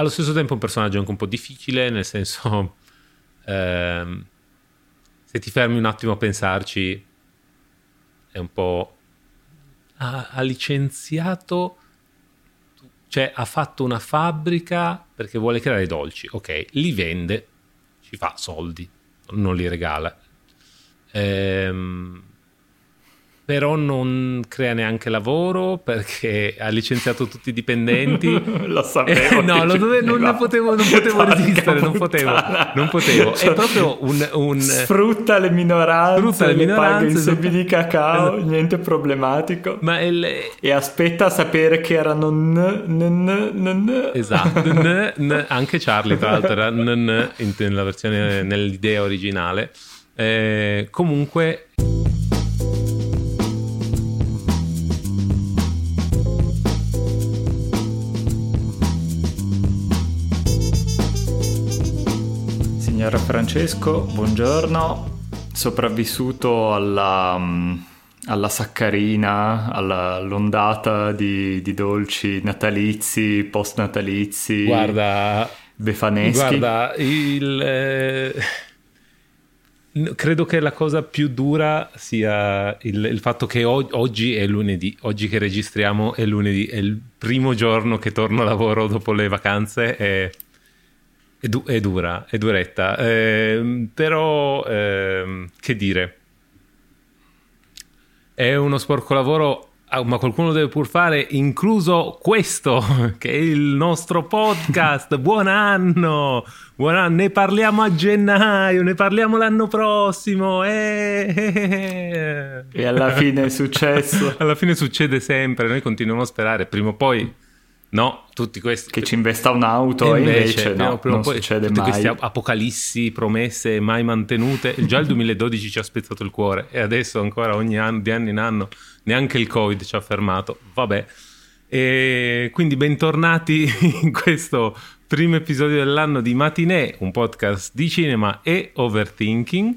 allo stesso tempo un personaggio anche un po' difficile, nel senso, ehm, se ti fermi un attimo a pensarci, è un po'... ha, ha licenziato, cioè ha fatto una fabbrica perché vuole creare dolci, ok, li vende, ci fa soldi, non li regala. Ehm, però non crea neanche lavoro perché ha licenziato tutti i dipendenti. lo sapevo. Eh, no, lo dove, non, ne potevo, non potevo resistere, non potevo, non potevo. È proprio un... un sfrutta le minoranze, sfrutta le, minoranze, paga in di cacao, esatto. niente problematico. Ma il... E aspetta a sapere che erano n, n, n, n, Esatto, n, n, anche Charlie tra l'altro era n, n, nella versione, nell'idea originale. Eh, comunque... Signor Francesco, buongiorno. Sopravvissuto alla, mm, alla saccarina, all'ondata di, di, dolci natalizi, post natalizi, guarda, befaneschi. Guarda, il, eh, credo che la cosa più dura sia il, il fatto che o- oggi è lunedì, oggi che registriamo è lunedì, è il primo giorno che torno a lavoro dopo le vacanze e è, du- è dura, è duretta, eh, però eh, che dire, è uno sporco lavoro, ah, ma qualcuno deve pur fare, incluso questo, che è il nostro podcast. Buon anno! Buon anno, ne parliamo a gennaio, ne parliamo l'anno prossimo. Eh. E alla fine è successo. alla fine succede sempre, noi continuiamo a sperare, prima o poi No, tutti questi... Che ci investa un'auto e invece, invece no, non poi, succede tutti mai. questi apocalissi, promesse mai mantenute. Già il 2012 ci ha spezzato il cuore e adesso ancora ogni anno, di anno in anno, neanche il Covid ci ha fermato. Vabbè. E quindi bentornati in questo primo episodio dell'anno di Matinee, un podcast di cinema e overthinking.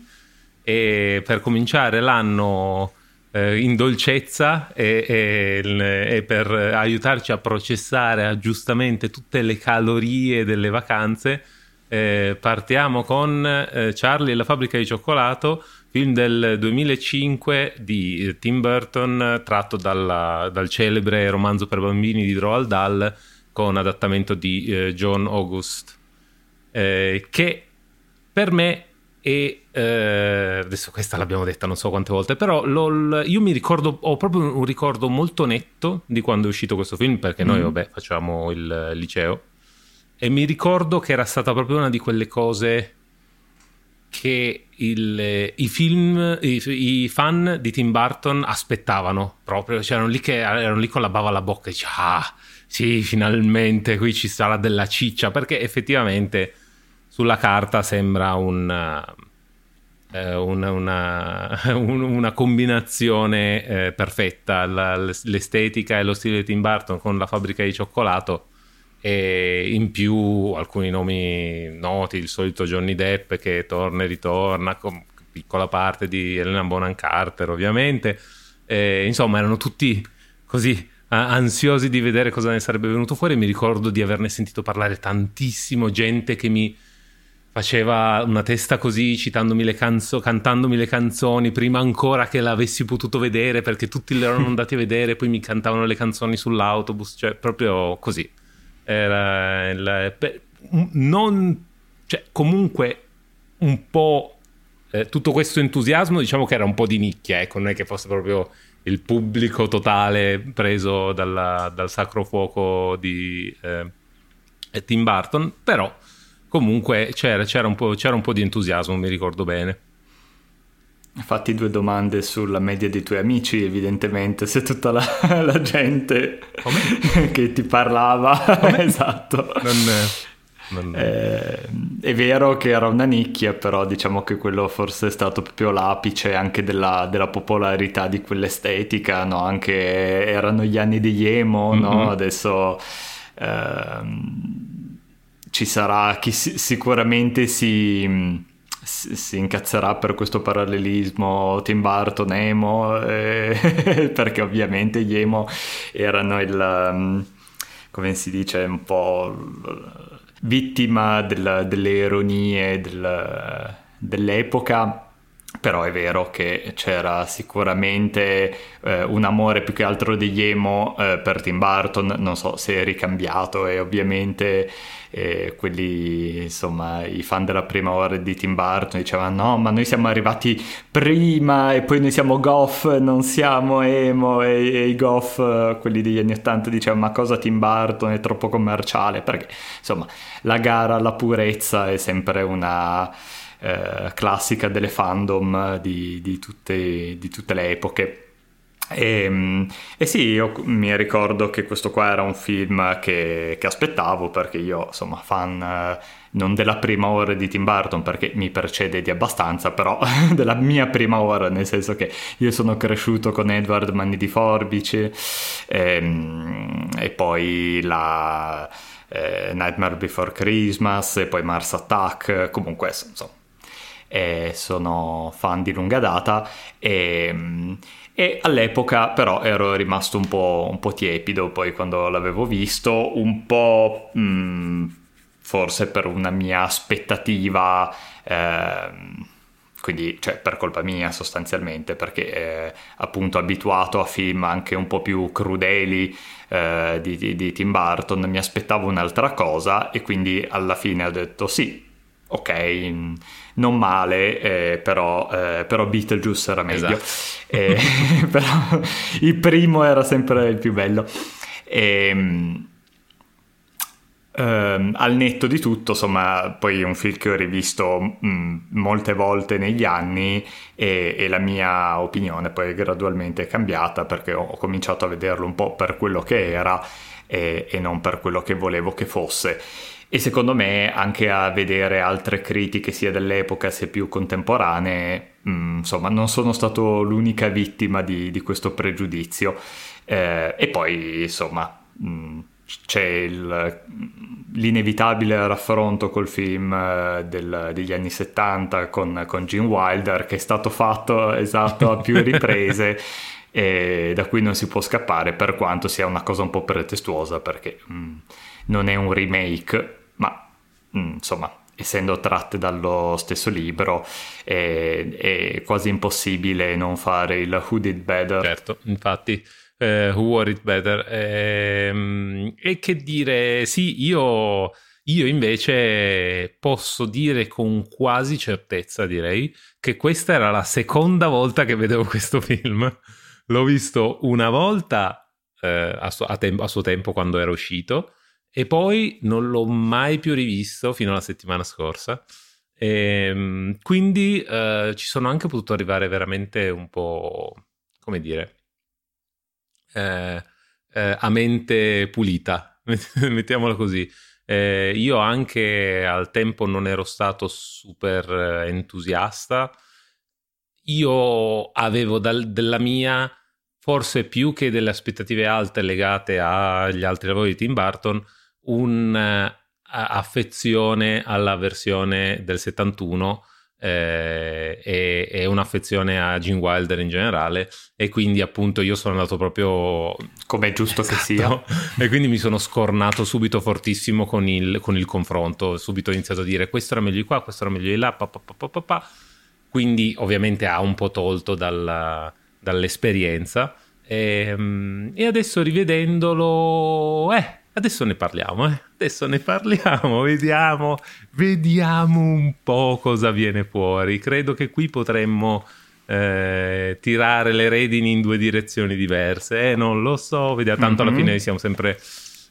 E per cominciare l'anno eh, in dolcezza e, e, e, per aiutarci a processare giustamente tutte le calorie delle vacanze. Eh, partiamo con eh, Charlie e la fabbrica di cioccolato, film del 2005 di Tim Burton, tratto dalla, dal celebre romanzo per bambini di Roald Dahl con adattamento di eh, John August, eh, che per me e eh, adesso questa l'abbiamo detta non so quante volte, però lo, io mi ricordo, ho proprio un ricordo molto netto di quando è uscito questo film, perché noi, mm. vabbè, facciamo il liceo, e mi ricordo che era stata proprio una di quelle cose che il, i film, i, i, fan di Tim Burton aspettavano proprio, c'erano lì che erano lì con la bava alla bocca e dicevano, ah, sì, finalmente qui ci sarà della ciccia, perché effettivamente sulla carta sembra un, eh, una, una, una, combinazione eh, perfetta, la, l'estetica e lo stile di Tim Burton con la fabbrica di cioccolato e in più alcuni nomi noti, il solito Johnny Depp che torna e ritorna, con piccola parte di Elena Bonham Carter ovviamente, e, insomma erano tutti così ansiosi di vedere cosa ne sarebbe venuto fuori. Mi ricordo di averne sentito parlare tantissimo, gente che mi faceva una testa così citandomi le canzoni, cantandomi le canzoni prima ancora che l'avessi potuto vedere perché tutti l'erano andati a vedere poi mi cantavano le canzoni sull'autobus cioè proprio così. Era il, per, non cioè comunque un po' eh, tutto questo entusiasmo diciamo che era un po' di nicchia ecco non è che fosse proprio il pubblico totale preso dalla, dal sacro fuoco di eh, Tim Burton però comunque c'era, c'era, un c'era, un po', di entusiasmo, mi ricordo bene. Fatti due domande sulla media dei tuoi amici, evidentemente, se tutta la, la gente Come? che ti parlava, esatto. Non, non... Eh, è vero che era una nicchia, però diciamo che quello forse è stato proprio l'apice anche della, della popolarità di quell'estetica, no? Anche erano gli anni degli emo, mm-hmm. no? Adesso... Ehm, ci sarà chi si, sicuramente si, si, incazzerà per questo parallelismo Tim Burton, emo, eh, perché ovviamente gli emo erano il, um, come si dice, un po' vittima del, delle ironie del, dell'epoca però è vero che c'era sicuramente eh, un amore più che altro degli emo eh, per Tim Burton, non so se è ricambiato e ovviamente eh, quelli, insomma, i fan della prima ora di Tim Burton dicevano no, ma noi siamo arrivati prima e poi noi siamo goth, non siamo emo. E, e i goth, quelli degli anni 80 dicevano ma cosa Tim Burton? È troppo commerciale, perché insomma la gara alla purezza è sempre una eh, classica delle fandom di, di, tutte, di tutte, le epoche. E, ehm, e, sì, io mi ricordo che questo qua era un film che, che aspettavo perché io, insomma, fan eh, non della prima ora di Tim Burton perché mi precede di abbastanza, però della mia prima ora, nel senso che io sono cresciuto con Edward Manni di Forbice e, ehm, e poi la eh, Nightmare Before Christmas e poi Mars Attack, comunque insomma e sono fan di lunga data e, e all'epoca però ero rimasto un po', un po', tiepido poi quando l'avevo visto, un po' mh, mm, forse per una mia aspettativa, eh, quindi cioè, per colpa mia sostanzialmente, perché eh, appunto abituato a film anche un po' più crudeli eh, di, di, di Tim Burton, mi aspettavo un'altra cosa e quindi alla fine ho detto sì, ok non male, eh, però, eh, però, Beetlejuice era meglio. Esatto. Eh, però il primo era sempre il più bello. E, um, ehm, al netto di tutto, insomma, poi è un film che ho rivisto mh, mm, molte volte negli anni e, e, la mia opinione poi è gradualmente cambiata perché ho, ho cominciato a vederlo un po' per quello che era e, e non per quello che volevo che fosse e secondo me anche a vedere altre critiche sia dell'epoca sia più contemporanee, mh, mm, insomma non sono stato l'unica vittima di, di questo pregiudizio. Eh, e poi insomma mh, mm, c'è il, l'inevitabile raffronto col film eh, del, degli anni 70 con, con Gene Wilder che è stato fatto esatto a più riprese. e da cui non si può scappare per quanto sia una cosa un po' pretestuosa perché mh, mm, non è un remake ma insomma essendo tratte dallo stesso libro è, è, quasi impossibile non fare il Who Did Better. Certo, infatti, eh, Who Wore It Better. Eh, e che dire, sì, io, io invece posso dire con quasi certezza, direi, che questa era la seconda volta che vedevo questo film. L'ho visto una volta eh, a, suo, a, tem- a suo tempo quando era uscito e poi non l'ho mai più rivisto fino alla settimana scorsa. E, ehm, quindi eh, ci sono anche potuto arrivare veramente un po', come dire, eh, eh, a mente pulita, mettiamola così. Eh, io anche al tempo non ero stato super entusiasta. Io avevo dal, della mia, forse più che delle aspettative alte legate agli altri lavori di Tim Burton, un'affezione eh, alla versione del 71 eh, e, e, un'affezione a Gene Wilder in generale. E quindi appunto io sono andato proprio come è giusto esatto. che sia. E quindi mi sono scornato subito fortissimo con il, con il, confronto. Subito ho iniziato a dire questo era meglio di qua questo era meglio di là pa, pa, pa, quindi ovviamente ha un po' tolto dalla, dall'esperienza. E, ehm, e adesso rivedendolo eh Adesso ne parliamo, eh? Adesso ne parliamo, vediamo, vediamo un po' cosa viene fuori. Credo che qui potremmo eh, tirare le redini in due direzioni diverse. Eh, non lo so, vediamo, tanto mm-hmm. alla fine siamo sempre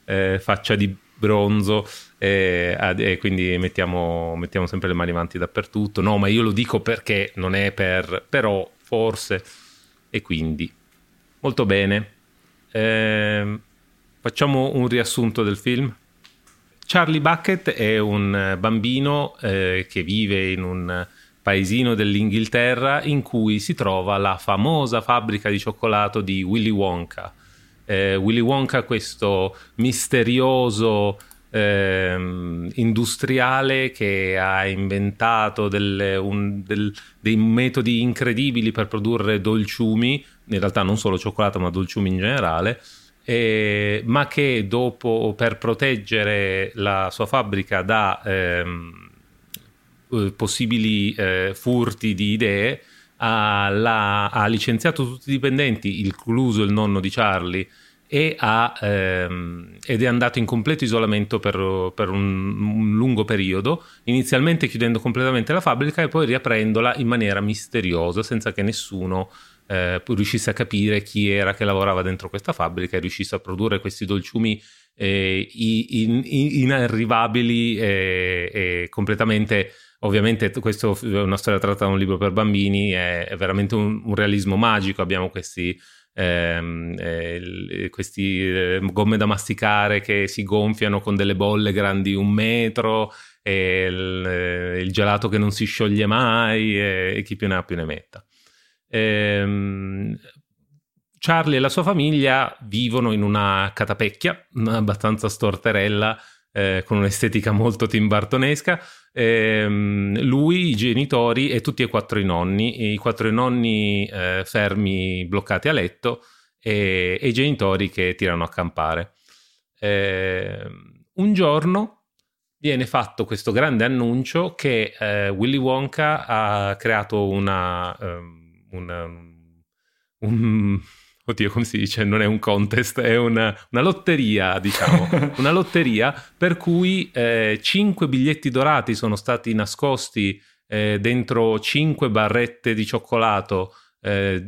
eh, faccia di bronzo e, e quindi mettiamo, mettiamo, sempre le mani avanti dappertutto. No, ma io lo dico perché non è per... però forse... E quindi, molto bene. Eh, Facciamo un riassunto del film. Charlie Bucket è un bambino eh, che vive in un paesino dell'Inghilterra in cui si trova la famosa fabbrica di cioccolato di Willy Wonka. Eh, Willy Wonka, questo misterioso eh, industriale che ha inventato delle, un, del, dei metodi incredibili per produrre dolciumi, in realtà non solo cioccolato ma dolciumi in generale, eh, ma che dopo, per proteggere la sua fabbrica da ehm, eh, possibili eh, furti di idee, ha, la, ha, licenziato tutti i dipendenti, incluso il nonno di Charlie, e ha, ehm, ed è andato in completo isolamento per, per un, un, lungo periodo, inizialmente chiudendo completamente la fabbrica e poi riaprendola in maniera misteriosa, senza che nessuno eh, riuscisse a capire chi era che lavorava dentro questa fabbrica e riuscisse a produrre questi dolciumi eh, in, in, inarrivabili e, e, completamente ovviamente questo è una storia tratta da un libro per bambini è, veramente un, un, realismo magico. Abbiamo questi ehm, eh, questi eh, gomme da masticare che si gonfiano con delle bolle grandi un metro il, eh, il gelato che non si scioglie mai e chi più ne ha più ne metta Ehm, Charlie e la sua famiglia vivono in una catapecchia abbastanza storterella eh, con un'estetica molto timbartonesca. Eh, lui, i genitori e tutti e quattro i nonni, i quattro nonni eh, fermi bloccati a letto e, e, i genitori che tirano a campare. Ehm, un giorno viene fatto questo grande annuncio che eh, Willy Wonka ha creato una... Um, una, un, oddio, come si dice? Non è un contest, è una, una lotteria, diciamo. una lotteria per cui eh, 5 biglietti dorati sono stati nascosti eh, dentro 5 barrette di cioccolato eh,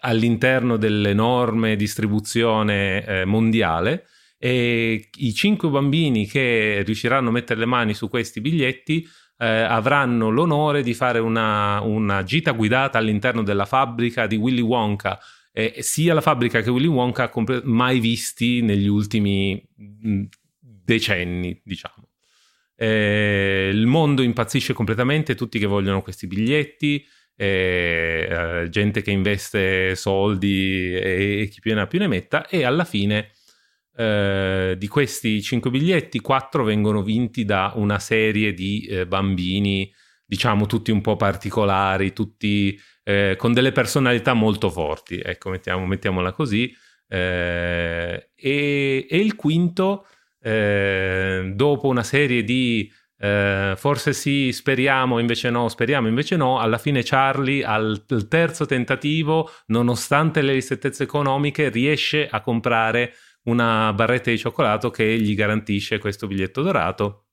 all'interno dell'enorme distribuzione eh, mondiale e i 5 bambini che riusciranno a mettere le mani su questi biglietti eh, avranno l'onore di fare una, una, gita guidata all'interno della fabbrica di Willy Wonka, eh, sia la fabbrica che Willy Wonka mai visti negli ultimi mm, decenni, diciamo. Eh, il mondo impazzisce completamente, tutti che vogliono questi biglietti, eh, gente che investe soldi e, e chi più ne ha più ne metta, e alla fine eh, di questi cinque biglietti, quattro vengono vinti da una serie di eh, bambini, diciamo tutti un po' particolari, tutti eh, con delle personalità molto forti, ecco, mettiamo, mettiamola così. Eh, e, e, il quinto, eh, dopo una serie di forse sì, speriamo, invece no, speriamo, invece no. Alla fine Charlie al terzo tentativo, nonostante le ristrettezze economiche, riesce a comprare una barretta di cioccolato che gli garantisce questo biglietto dorato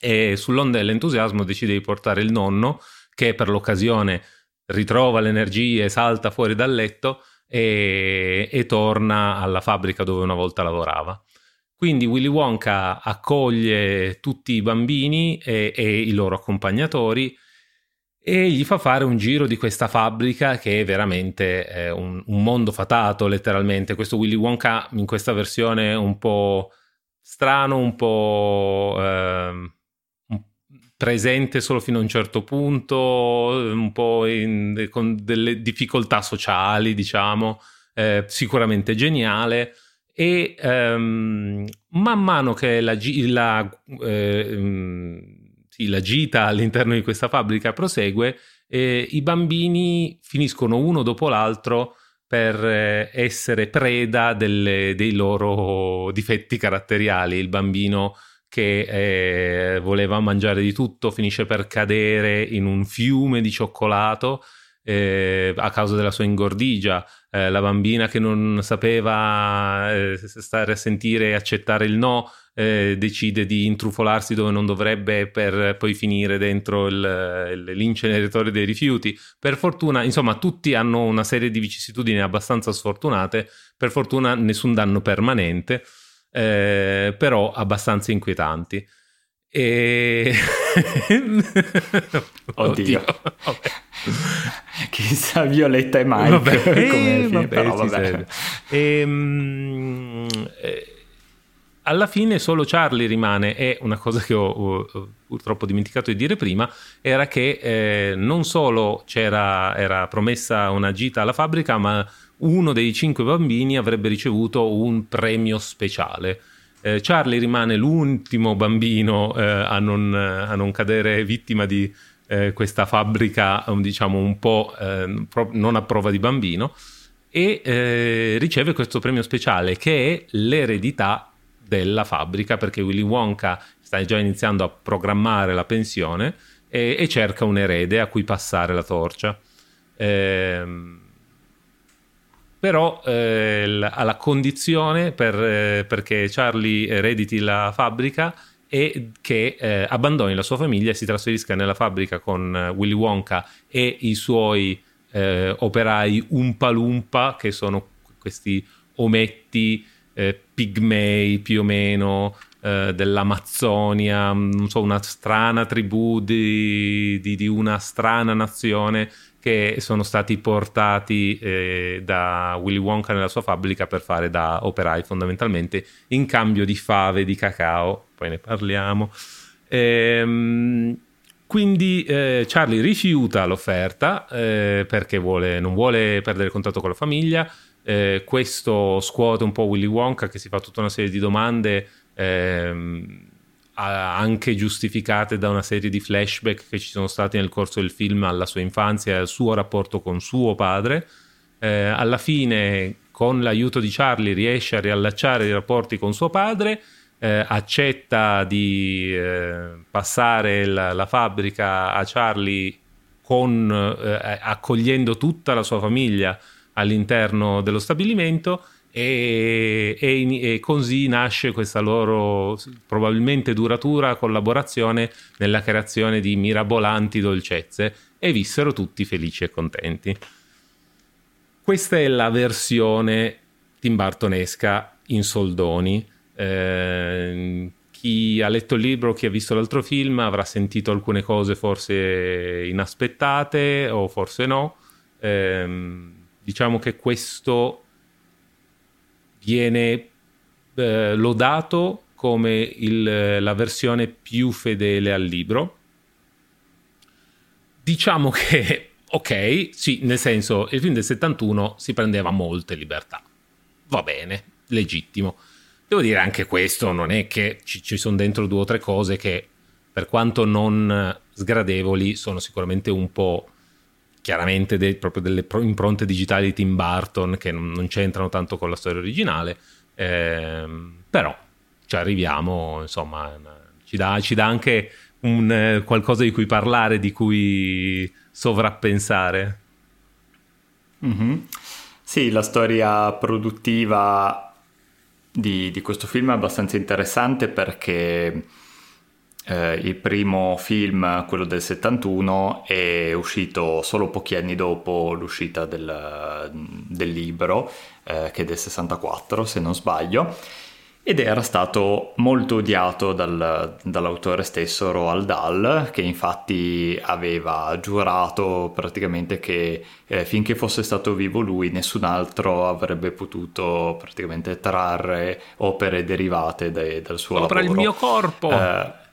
e sull'onda dell'entusiasmo decide di portare il nonno che per l'occasione ritrova le energie, salta fuori dal letto e, e torna alla fabbrica dove una volta lavorava. Quindi Willy Wonka accoglie tutti i bambini e, e i loro accompagnatori e gli fa fare un giro di questa fabbrica che è veramente eh, un, un, mondo fatato letteralmente. Questo Willy Wonka in questa versione un po' strano, un po' eh, presente solo fino a un certo punto, un po' in, con delle difficoltà sociali, diciamo, eh, sicuramente geniale. E ehm, man mano che la, la eh, la gita all'interno di questa fabbrica prosegue, eh, i bambini finiscono uno dopo l'altro per eh, essere preda delle, dei loro difetti caratteriali. Il bambino che eh, voleva mangiare di tutto finisce per cadere in un fiume di cioccolato eh, a causa della sua ingordigia, eh, la bambina che non sapeva eh, stare a sentire e accettare il no, eh, decide di intrufolarsi dove non dovrebbe per poi finire dentro il, l'inceneritore dei rifiuti. Per fortuna, insomma, tutti hanno una serie di vicissitudini abbastanza sfortunate, per fortuna nessun danno permanente, eh, però abbastanza inquietanti. E... Oddio. Oddio. Chissà Violetta e Mike vabbè, come eh, vabbè, però, vabbè. E, um, eh, alla fine solo Charlie rimane e una cosa che ho, ho, purtroppo dimenticato di dire prima era che eh, non solo era promessa una gita alla fabbrica ma uno dei cinque bambini avrebbe ricevuto un premio speciale eh, Charlie rimane l'ultimo bambino eh, a, non, a, non, cadere vittima di eh, questa fabbrica, diciamo un po' eh, non a prova di bambino. e eh, riceve questo premio speciale che è l'eredità della fabbrica perché Willy Wonka sta già iniziando a programmare la pensione e, e cerca un erede a cui passare la torcia. Ehm, però eh, la condizione per, eh, perché Charlie erediti la fabbrica e che eh, abbandoni la sua famiglia e si trasferisca nella fabbrica con eh, Willy Wonka e i suoi eh, operai Umpa Lumpa, che sono questi ometti eh, pigmei più o meno eh, dell'Amazzonia, non so, una strana tribù di, di, di una strana nazione che sono stati portati eh, da Willy Wonka nella sua fabbrica per fare da operai fondamentalmente in cambio di fave di cacao, poi ne parliamo. Ehm, quindi eh, Charlie rifiuta l'offerta eh, perché vuole, non vuole perdere contatto con la famiglia. Eh, questo scuote un po' Willy Wonka che si fa tutta una serie di domande ehm, anche giustificate da una serie di flashback che ci sono stati nel corso del film alla sua infanzia e al suo rapporto con suo padre. Eh, alla fine, con l'aiuto di Charlie, riesce a riallacciare i rapporti con suo padre, eh, accetta di eh, passare la, la, fabbrica a Charlie con, eh, accogliendo tutta la sua famiglia all'interno dello stabilimento e, e, e, così nasce questa loro probabilmente duratura collaborazione nella creazione di mirabolanti dolcezze e vissero tutti felici e contenti. Questa è la versione timbartonesca in soldoni. Eh, chi ha letto il libro, chi ha visto l'altro film avrà sentito alcune cose forse inaspettate o forse no. Eh, diciamo che questo viene eh, lodato come il, la versione più fedele al libro. Diciamo che, ok, sì, nel senso, il film del 71 si prendeva molte libertà. Va bene, legittimo. Devo dire anche questo, non è che ci, ci sono dentro due o tre cose che, per quanto non sgradevoli, sono sicuramente un po' chiaramente de, proprio delle impronte digitali di Tim Burton che non, non c'entrano tanto con la storia originale, ehm, però ci arriviamo, insomma, ci dà, ci dà anche un, eh, qualcosa di cui parlare, di cui sovrappensare. Mm-hmm. Sì, la storia produttiva di, di questo film è abbastanza interessante perché eh, il primo film, quello del 71, è uscito solo pochi anni dopo l'uscita del, del libro, eh, che è del 64 se non sbaglio, ed era stato molto odiato dal, dall'autore stesso Roald Dahl, che infatti aveva giurato praticamente che eh, finché fosse stato vivo lui nessun altro avrebbe potuto praticamente trarre opere derivate dai, dal suo Sopra lavoro. il mio corpo!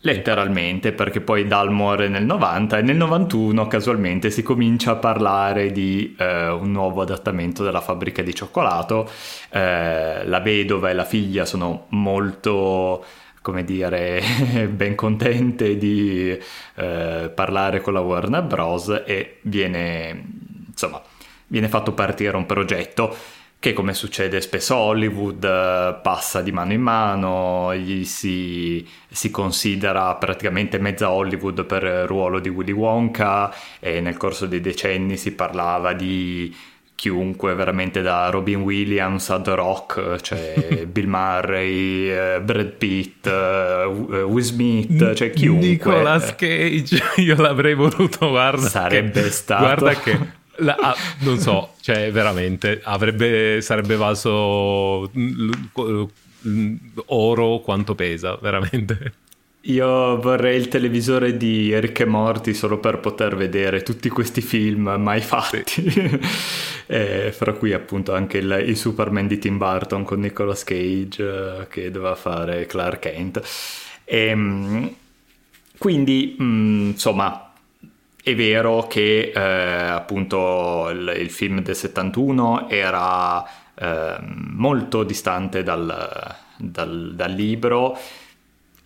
Letteralmente, perché poi Dal muore nel 90 e nel 91 casualmente si comincia a parlare di eh, un nuovo adattamento della fabbrica di cioccolato. Eh, la vedova e la figlia sono molto, come dire, ben contente di eh, parlare con la Warner Bros. e viene, insomma, viene fatto partire un progetto che come succede spesso a Hollywood eh, passa di mano in mano, gli si, si, considera praticamente mezza Hollywood per il ruolo di Willy Wonka e nel corso dei decenni si parlava di chiunque veramente da Robin Williams a The Rock, cioè Bill Murray, eh, Brad Pitt, eh, Will Smith, cioè chiunque. Nicolas Cage, io l'avrei voluto, guarda. Sarebbe che, stato... Guarda che la, ah, non so, cioè veramente avrebbe, sarebbe valso oro quanto pesa, veramente. Io vorrei il televisore di Eric e Morty solo per poter vedere tutti questi film mai fatti. fra cui appunto anche il, il, Superman di Tim Burton con Nicolas Cage uh, che doveva fare Clark Kent. E, ehm, quindi, mh, mm, insomma, è vero che eh, appunto il, il, film del 71 era eh, molto distante dal, dal, dal, libro,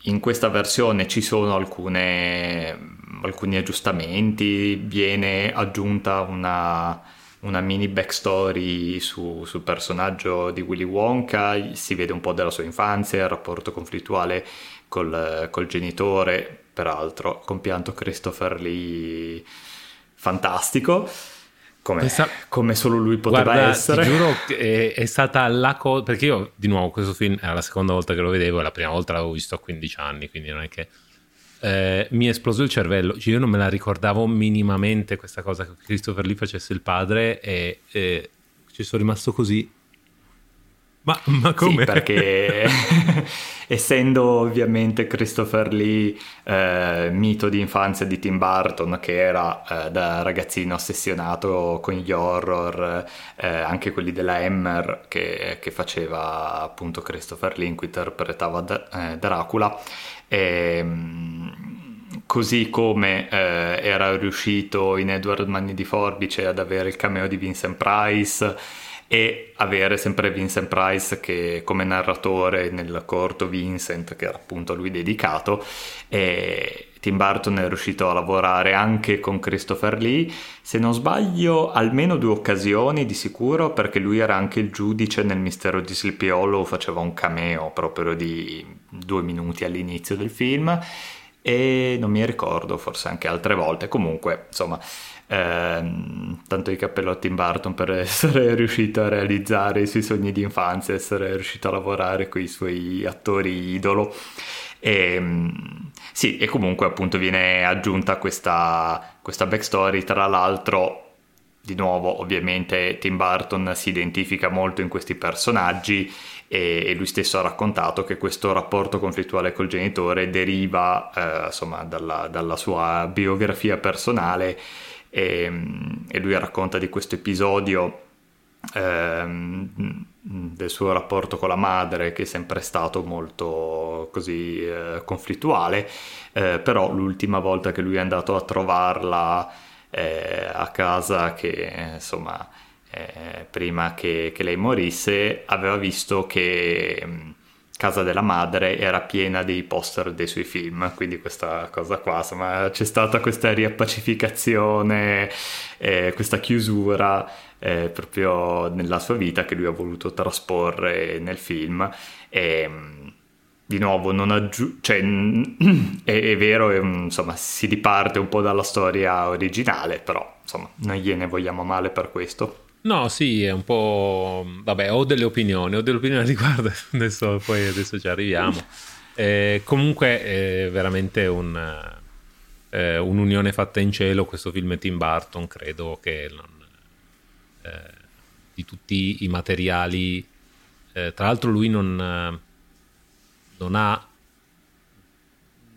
in questa versione ci sono alcune, alcuni aggiustamenti, viene aggiunta una, una mini backstory su, sul personaggio di Willy Wonka, si vede un po' della sua infanzia, il rapporto conflittuale col, col genitore, peraltro compianto Christopher Lee fantastico. Come, Questa... come, solo lui poteva Guarda, essere. Ti giuro è, è stata la cosa. Perché io, di nuovo, questo film era la seconda volta che lo vedevo, e la prima volta l'avevo visto a 15 anni, quindi non è che. Eh, mi è esploso il cervello. Cioè, io non me la ricordavo minimamente questa cosa che Christopher Lee facesse il padre, e, e ci sono rimasto così ma, ma come? Sì, perché essendo ovviamente Christopher Lee eh, mito di infanzia di Tim Burton, che era eh, da ragazzino ossessionato con gli horror, eh, anche quelli della Hammer che, che, faceva appunto Christopher Lee in cui interpretava D- eh, Dracula. E, ehm, così come eh, era riuscito in Edward Manni di Forbice ad avere il cameo di Vincent Price e avere sempre Vincent Price che come narratore nel corto Vincent che era appunto a lui dedicato e Tim Burton è riuscito a lavorare anche con Christopher Lee. Se non sbaglio almeno due occasioni di sicuro perché lui era anche il giudice nel mistero di Sleepy Hollow faceva un cameo proprio di due minuti all'inizio del film e non mi ricordo forse anche altre volte. Comunque insomma eh, tanto di cappello a Tim Burton per essere riuscito a realizzare i suoi sogni di infanzia, essere riuscito a lavorare con i suoi attori idolo. E, ehm, sì, e comunque appunto viene aggiunta questa, questa backstory, tra l'altro di nuovo ovviamente Tim Burton si identifica molto in questi personaggi e, lui stesso ha raccontato che questo rapporto conflittuale col genitore deriva eh, insomma dalla, dalla, sua biografia personale e, ehm, e lui racconta di questo episodio ehm, del suo rapporto con la madre che è sempre stato molto così eh, conflittuale. Eh, però l'ultima volta che lui è andato a trovarla eh, a casa che insomma eh, prima che, che, lei morisse aveva visto che casa della madre era piena dei poster dei suoi film, quindi questa cosa qua, insomma, c'è stata questa riappacificazione, eh, questa chiusura eh, proprio nella sua vita che lui ha voluto trasporre nel film e di nuovo non aggiunge, cioè, è, è, vero, è, insomma, si riparte un po' dalla storia originale, però insomma, non gliene vogliamo male per questo. No, sì, è un po'... Vabbè, ho delle opinioni, ho delle opinioni a riguardo, adesso, poi adesso ci arriviamo. Eh, comunque è veramente un, eh, un'unione fatta in cielo questo film Tim Burton, credo che non, eh, di tutti i materiali... Eh, tra l'altro lui non, non ha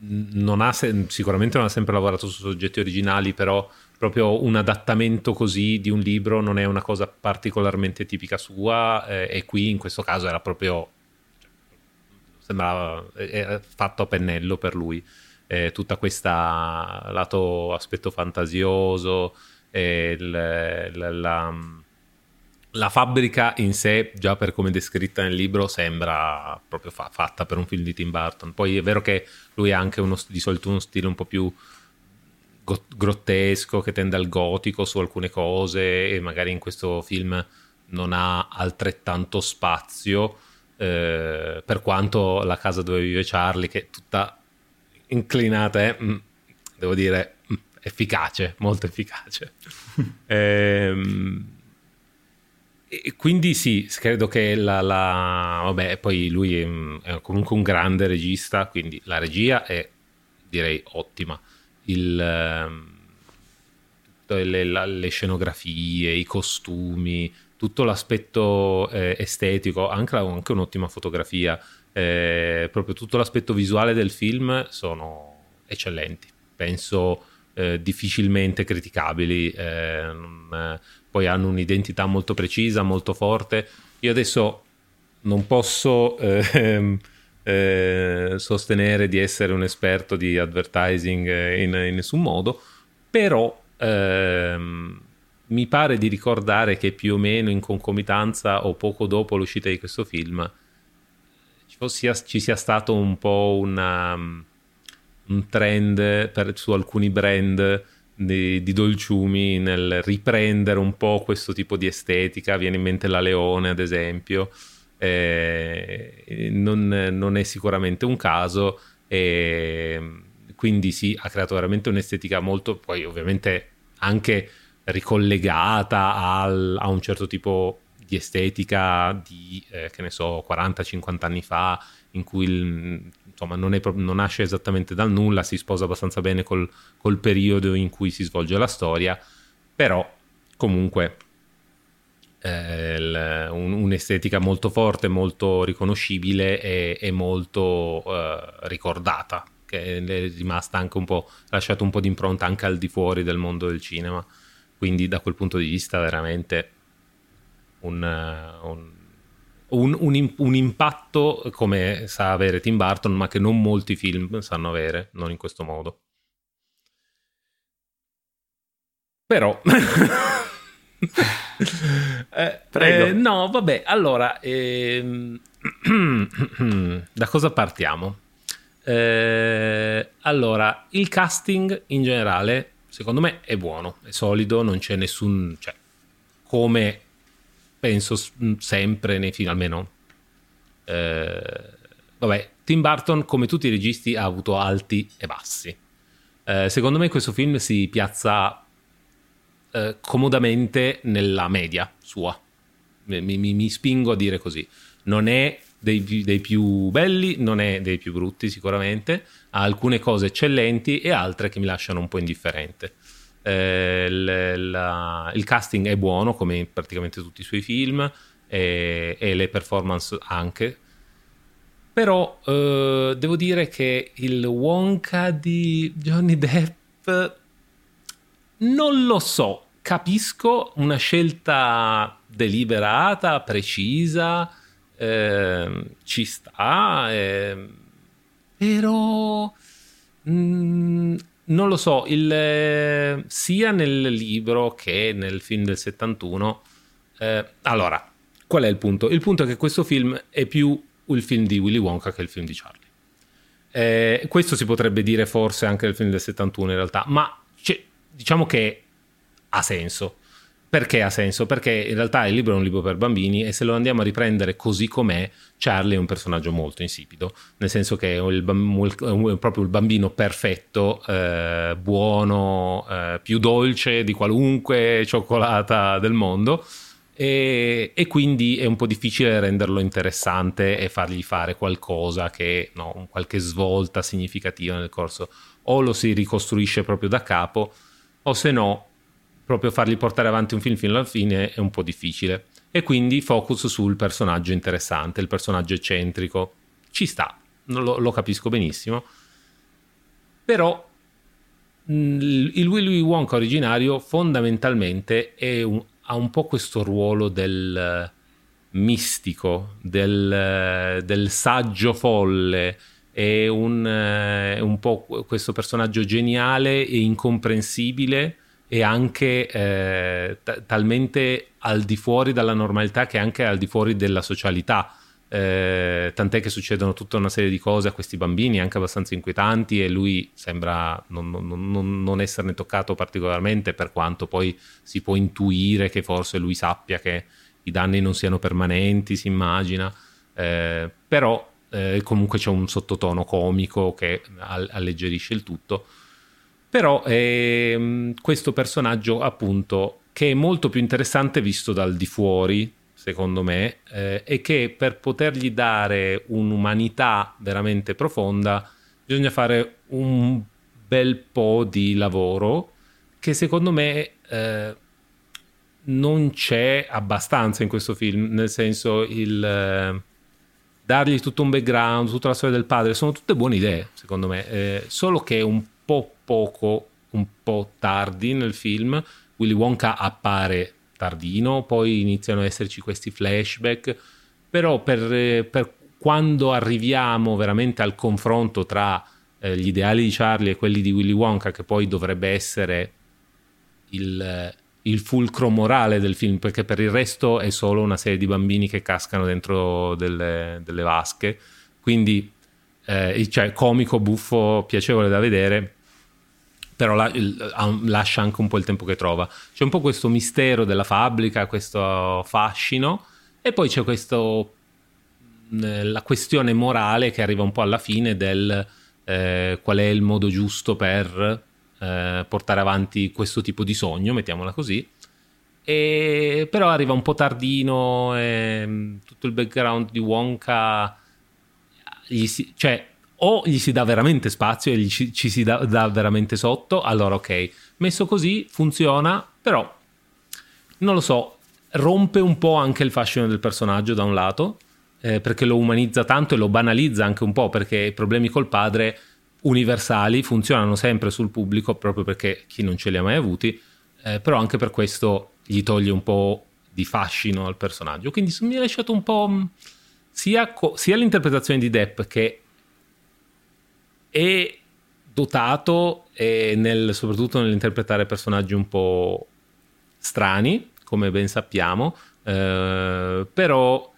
non ha sicuramente non ha sempre lavorato su soggetti originali, però proprio un adattamento così di un libro non è una cosa particolarmente tipica sua eh, e qui in questo caso era proprio sembrava eh, fatto a pennello per lui. Eh, tutta questa lato aspetto fantasioso il, la, la, la, fabbrica in sé già per come descritta nel libro sembra proprio fa, fatta per un film di Tim Burton. Poi è vero che lui ha anche uno, di solito uno stile un po' più grottesco che tende al gotico su alcune cose e magari in questo film non ha altrettanto spazio eh, per quanto la casa dove vive Charlie che è tutta inclinata è mm, devo dire mm, efficace molto efficace. Ehm, e quindi sì, credo che la, la, Vabbè, poi lui è, comunque un grande regista, quindi la regia è direi ottima il, ehm, le, le, scenografie, i costumi, tutto l'aspetto eh, estetico, anche, anche, un'ottima fotografia, eh, proprio tutto l'aspetto visuale del film sono eccellenti. Penso eh, difficilmente criticabili, eh, non, poi hanno un'identità molto precisa, molto forte. Io adesso non posso ehm, eh, sostenere di essere un esperto di advertising eh, in, in nessun modo, però ehm, mi pare di ricordare che più o meno in concomitanza o poco dopo l'uscita di questo film ci, sia, ci sia stato un po' una, un trend per, su alcuni brand di, di, dolciumi nel riprendere un po' questo tipo di estetica. Viene in mente la Leone, ad esempio. Eh, non, non, è sicuramente un caso. E quindi sì, ha creato veramente un'estetica molto, poi ovviamente anche ricollegata al, a un certo tipo di estetica di, eh, che ne so, 40-50 anni fa, in cui il, insomma, non, è, non, nasce esattamente dal nulla, si sposa abbastanza bene col, col periodo in cui si svolge la storia, però comunque eh, un'estetica molto forte, molto riconoscibile e, e molto eh, ricordata, che è rimasta anche un po', lasciato un po' di impronta anche al di fuori del mondo del cinema. Quindi da quel punto di vista veramente un, un, un, un, un impatto come sa avere Tim Burton, ma che non molti film sanno avere, non in questo modo. Però... eh, Prego. Eh, no, vabbè, allora, ehm... da cosa partiamo? Eh, allora, il casting in generale, secondo me, è buono, è solido, non c'è nessun... Cioè, come penso mm, sempre nei film, almeno... Eh, vabbè, Tim Burton, come tutti i registi, ha avuto alti e bassi. Eh, secondo me questo film si piazza eh, comodamente nella media sua. Mi, mi, mi, spingo a dire così. Non è dei, dei, più belli, non è dei più brutti sicuramente, ha alcune cose eccellenti e altre che mi lasciano un po' indifferente. Eh, l, la, il casting è buono come in praticamente tutti i suoi film e, e le performance anche. Però eh, devo dire che il Wonka di Johnny Depp non lo so, capisco una scelta deliberata, precisa, eh, ci sta, eh, però mh, mm, non lo so, il, eh, sia nel libro che nel film del 71. Eh, allora, qual è il punto? Il punto è che questo film è più il film di Willy Wonka che il film di Charlie. Eh, questo si potrebbe dire forse anche del film del 71 in realtà, ma diciamo che ha senso. Perché ha senso? Perché in realtà il libro è un libro per bambini e se lo andiamo a riprendere così com'è, Charlie è un personaggio molto insipido, nel senso che è, il, è proprio il bambino perfetto, eh, buono, eh, più dolce di qualunque cioccolata del mondo e, e, quindi è un po' difficile renderlo interessante e fargli fare qualcosa che, no, qualche svolta significativa nel corso, o lo si ricostruisce proprio da capo o se no proprio fargli portare avanti un film fino alla fine è un po' difficile. E quindi focus sul personaggio interessante, il personaggio eccentrico. Ci sta, lo, lo capisco benissimo. Però il Willy Wonka originario fondamentalmente un, ha un po' questo ruolo del mistico, del, del saggio folle, è un, è un po' questo personaggio geniale e incomprensibile e anche eh, t- talmente al di fuori dalla normalità che anche al di fuori della socialità. Eh, tant'è che succedono tutta una serie di cose a questi bambini anche abbastanza inquietanti e lui sembra non, non, non, esserne toccato particolarmente per quanto poi si può intuire che forse lui sappia che i danni non siano permanenti, si immagina, eh, però eh, comunque c'è un sottotono comico che alleggerisce il tutto. Però ehm, questo personaggio, appunto, che è molto più interessante visto dal di fuori, secondo me, eh, e che per potergli dare un'umanità veramente profonda bisogna fare un bel po' di lavoro che secondo me eh, non c'è abbastanza in questo film, nel senso il eh, dargli tutto un background, tutta la storia del padre, sono tutte buone idee, secondo me, eh, solo che un po' poco, un po' tardi nel film. Willy Wonka appare tardino, poi iniziano ad esserci questi flashback, però per, per quando arriviamo veramente al confronto tra eh, gli ideali di Charlie e quelli di Willy Wonka, che poi dovrebbe essere il, il fulcro morale del film, perché per il resto è solo una serie di bambini che cascano dentro delle, delle vasche, quindi eh, cioè comico, buffo, piacevole da vedere, però la, il, lascia anche un po' il tempo che trova. C'è un po' questo mistero della fabbrica, questo fascino, e poi c'è questo, la questione morale che arriva un po' alla fine del eh, qual è il modo giusto per eh, portare avanti questo tipo di sogno, mettiamola così. E, però arriva un po' tardino, e, tutto il background di Wonka, si, cioè o gli si dà veramente spazio e ci, ci si dà, dà, veramente sotto, allora ok. Messo così funziona, però non lo so, rompe un po' anche il fascino del personaggio da un lato, eh, perché lo umanizza tanto e lo banalizza anche un po', perché i problemi col padre universali funzionano sempre sul pubblico proprio perché chi non ce li ha mai avuti, eh, però anche per questo gli toglie un po' di fascino al personaggio. Quindi mi ha lasciato un po' mm, sia, sia l'interpretazione di Depp che è dotato nel, soprattutto nell'interpretare personaggi un po' strani, come ben sappiamo, eh, però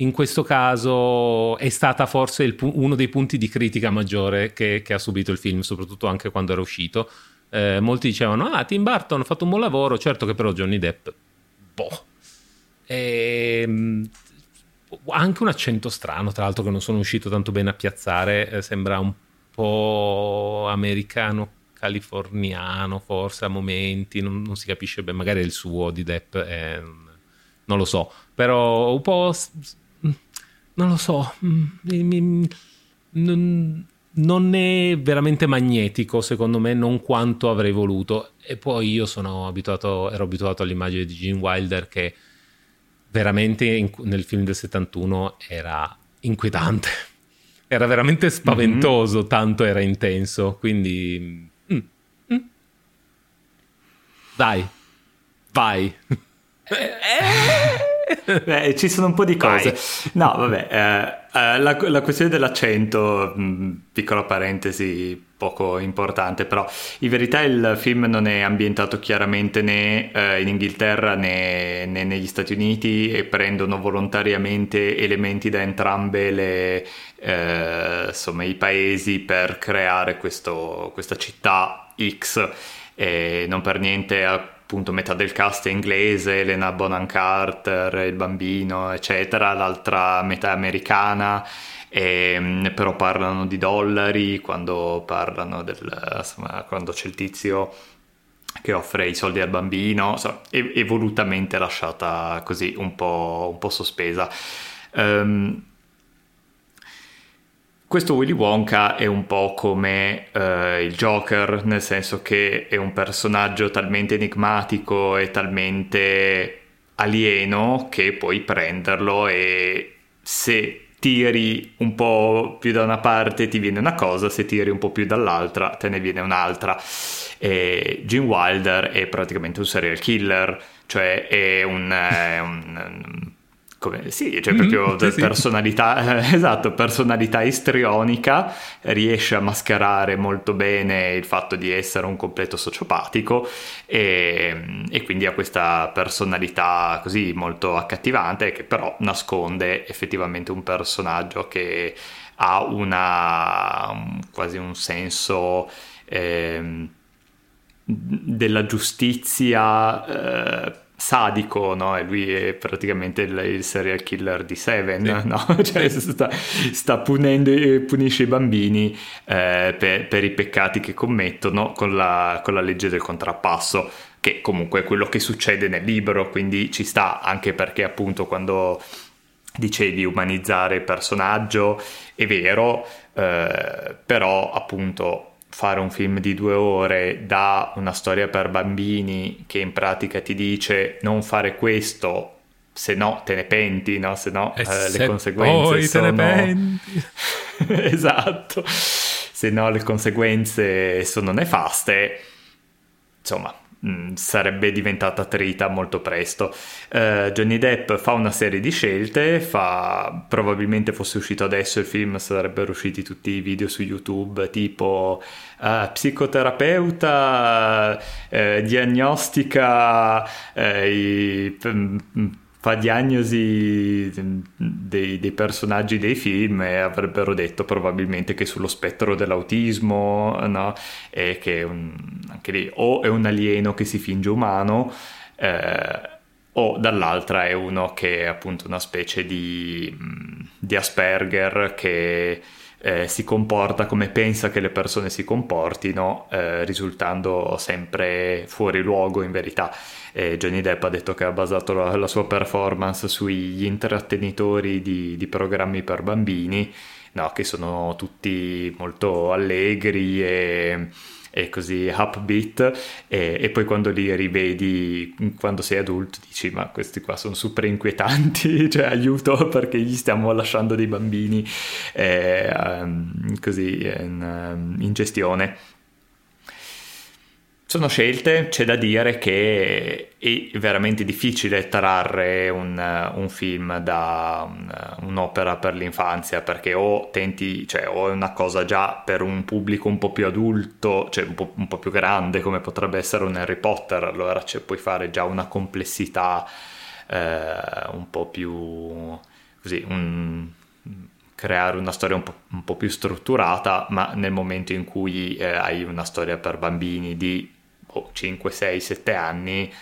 in questo caso è stata forse il, uno dei punti di critica maggiore che, che, ha subito il film, soprattutto anche quando era uscito. Eh, molti dicevano, ah, Tim Burton ha fatto un buon lavoro, certo che però Johnny Depp, boh. E, ehm, anche un accento strano, tra l'altro che non sono uscito tanto bene a piazzare, eh, sembra un po' americano californiano forse a momenti, non, non, si capisce bene, magari è il suo di Depp, eh, non lo so, però un po' non lo so, mm, non, non è veramente magnetico secondo me, non quanto avrei voluto. E poi io sono abituato, ero abituato all'immagine di Gene Wilder che veramente in, nel film del 71 era inquietante. Era veramente spaventoso, mm-hmm. tanto era intenso. Quindi... Mm, mm. Dai, vai. Eh, eh. Beh, ci sono un po' di cose. Vai. No, vabbè, eh, eh, la, la, questione dell'accento, mh, mm, piccola parentesi poco importante, però in verità il film non è ambientato chiaramente né eh, in Inghilterra né, né, negli Stati Uniti e prendono volontariamente elementi da entrambe le, eh, insomma, i paesi per creare questo, questa città X e non per niente appunto metà del cast è inglese, Elena Bonham Carter, il bambino, eccetera, l'altra metà è americana, e, ehm, però parlano di dollari quando parlano del, insomma, quando c'è il tizio che offre i soldi al bambino, insomma, è, è volutamente lasciata così un po', un po sospesa. Um, questo Willy Wonka è un po' come uh, il Joker, nel senso che è un personaggio talmente enigmatico e talmente alieno che puoi prenderlo e se tiri un po' più da una parte ti viene una cosa, se tiri un po' più dall'altra te ne viene un'altra. E Gene Wilder è praticamente un serial killer, cioè è un, è un come, sì, cioè proprio mm, sì, personalità, sì. esatto, personalità istrionica, riesce a mascherare molto bene il fatto di essere un completo sociopatico e, e quindi ha questa personalità così molto accattivante che però nasconde effettivamente un personaggio che ha una quasi un senso eh, della giustizia eh, sadico, no? E lui è praticamente il, il serial killer di Seven, sì. no? Cioè sta, sta, punendo e punisce i bambini eh, per, per, i peccati che commettono con la, con la legge del contrappasso, che comunque è quello che succede nel libro, quindi ci sta anche perché appunto quando dicevi umanizzare il personaggio è vero, eh, però appunto fare un film di due ore da una storia per bambini che in pratica ti dice non fare questo se no te ne penti, no? se no eh, se le conseguenze poi sono... te ne penti. esatto, se no le conseguenze sono nefaste, insomma Mm, sarebbe diventata trita molto presto. Uh, Johnny Depp fa una serie di scelte, fa... probabilmente fosse uscito adesso il film sarebbero usciti tutti i video su YouTube tipo uh, psicoterapeuta, uh, diagnostica i fa diagnosi dei, dei, personaggi dei film e avrebbero detto probabilmente che sullo spettro dell'autismo, no? E che un, anche lì o è un alieno che si finge umano, eh, o dall'altra è uno che è appunto una specie di, di Asperger che eh, si comporta come pensa che le persone si comportino, eh, risultando sempre fuori luogo in verità. E Johnny Depp ha detto che ha basato la, la sua performance sugli intrattenitori di, di programmi per bambini, no, che sono tutti molto allegri e e così upbeat e, e, poi quando li rivedi quando sei adulto dici ma questi qua sono super inquietanti cioè aiuto perché gli stiamo lasciando dei bambini eh, um, così in, in gestione sono scelte, c'è da dire che è veramente difficile trarre un, un film da un, un'opera per l'infanzia perché o tenti, cioè o è una cosa già per un pubblico un po' più adulto, cioè un po', un po più grande come potrebbe essere un Harry Potter, allora cioè, puoi fare già una complessità eh, un po' più così, un, creare una storia un po', un po', più strutturata, ma nel momento in cui eh, hai una storia per bambini di oh, 5, 6, 7 anni,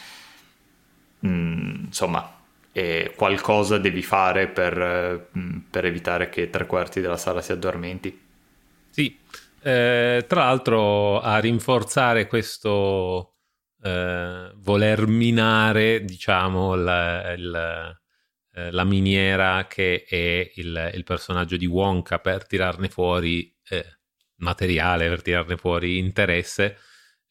mh, mm, insomma, qualcosa devi fare per, mm, per, evitare che tre quarti della sala si addormenti. Sì, eh, tra l'altro a rinforzare questo eh, voler minare, diciamo, la, il, eh, la miniera che è il, il, personaggio di Wonka per tirarne fuori eh, materiale, per tirarne fuori interesse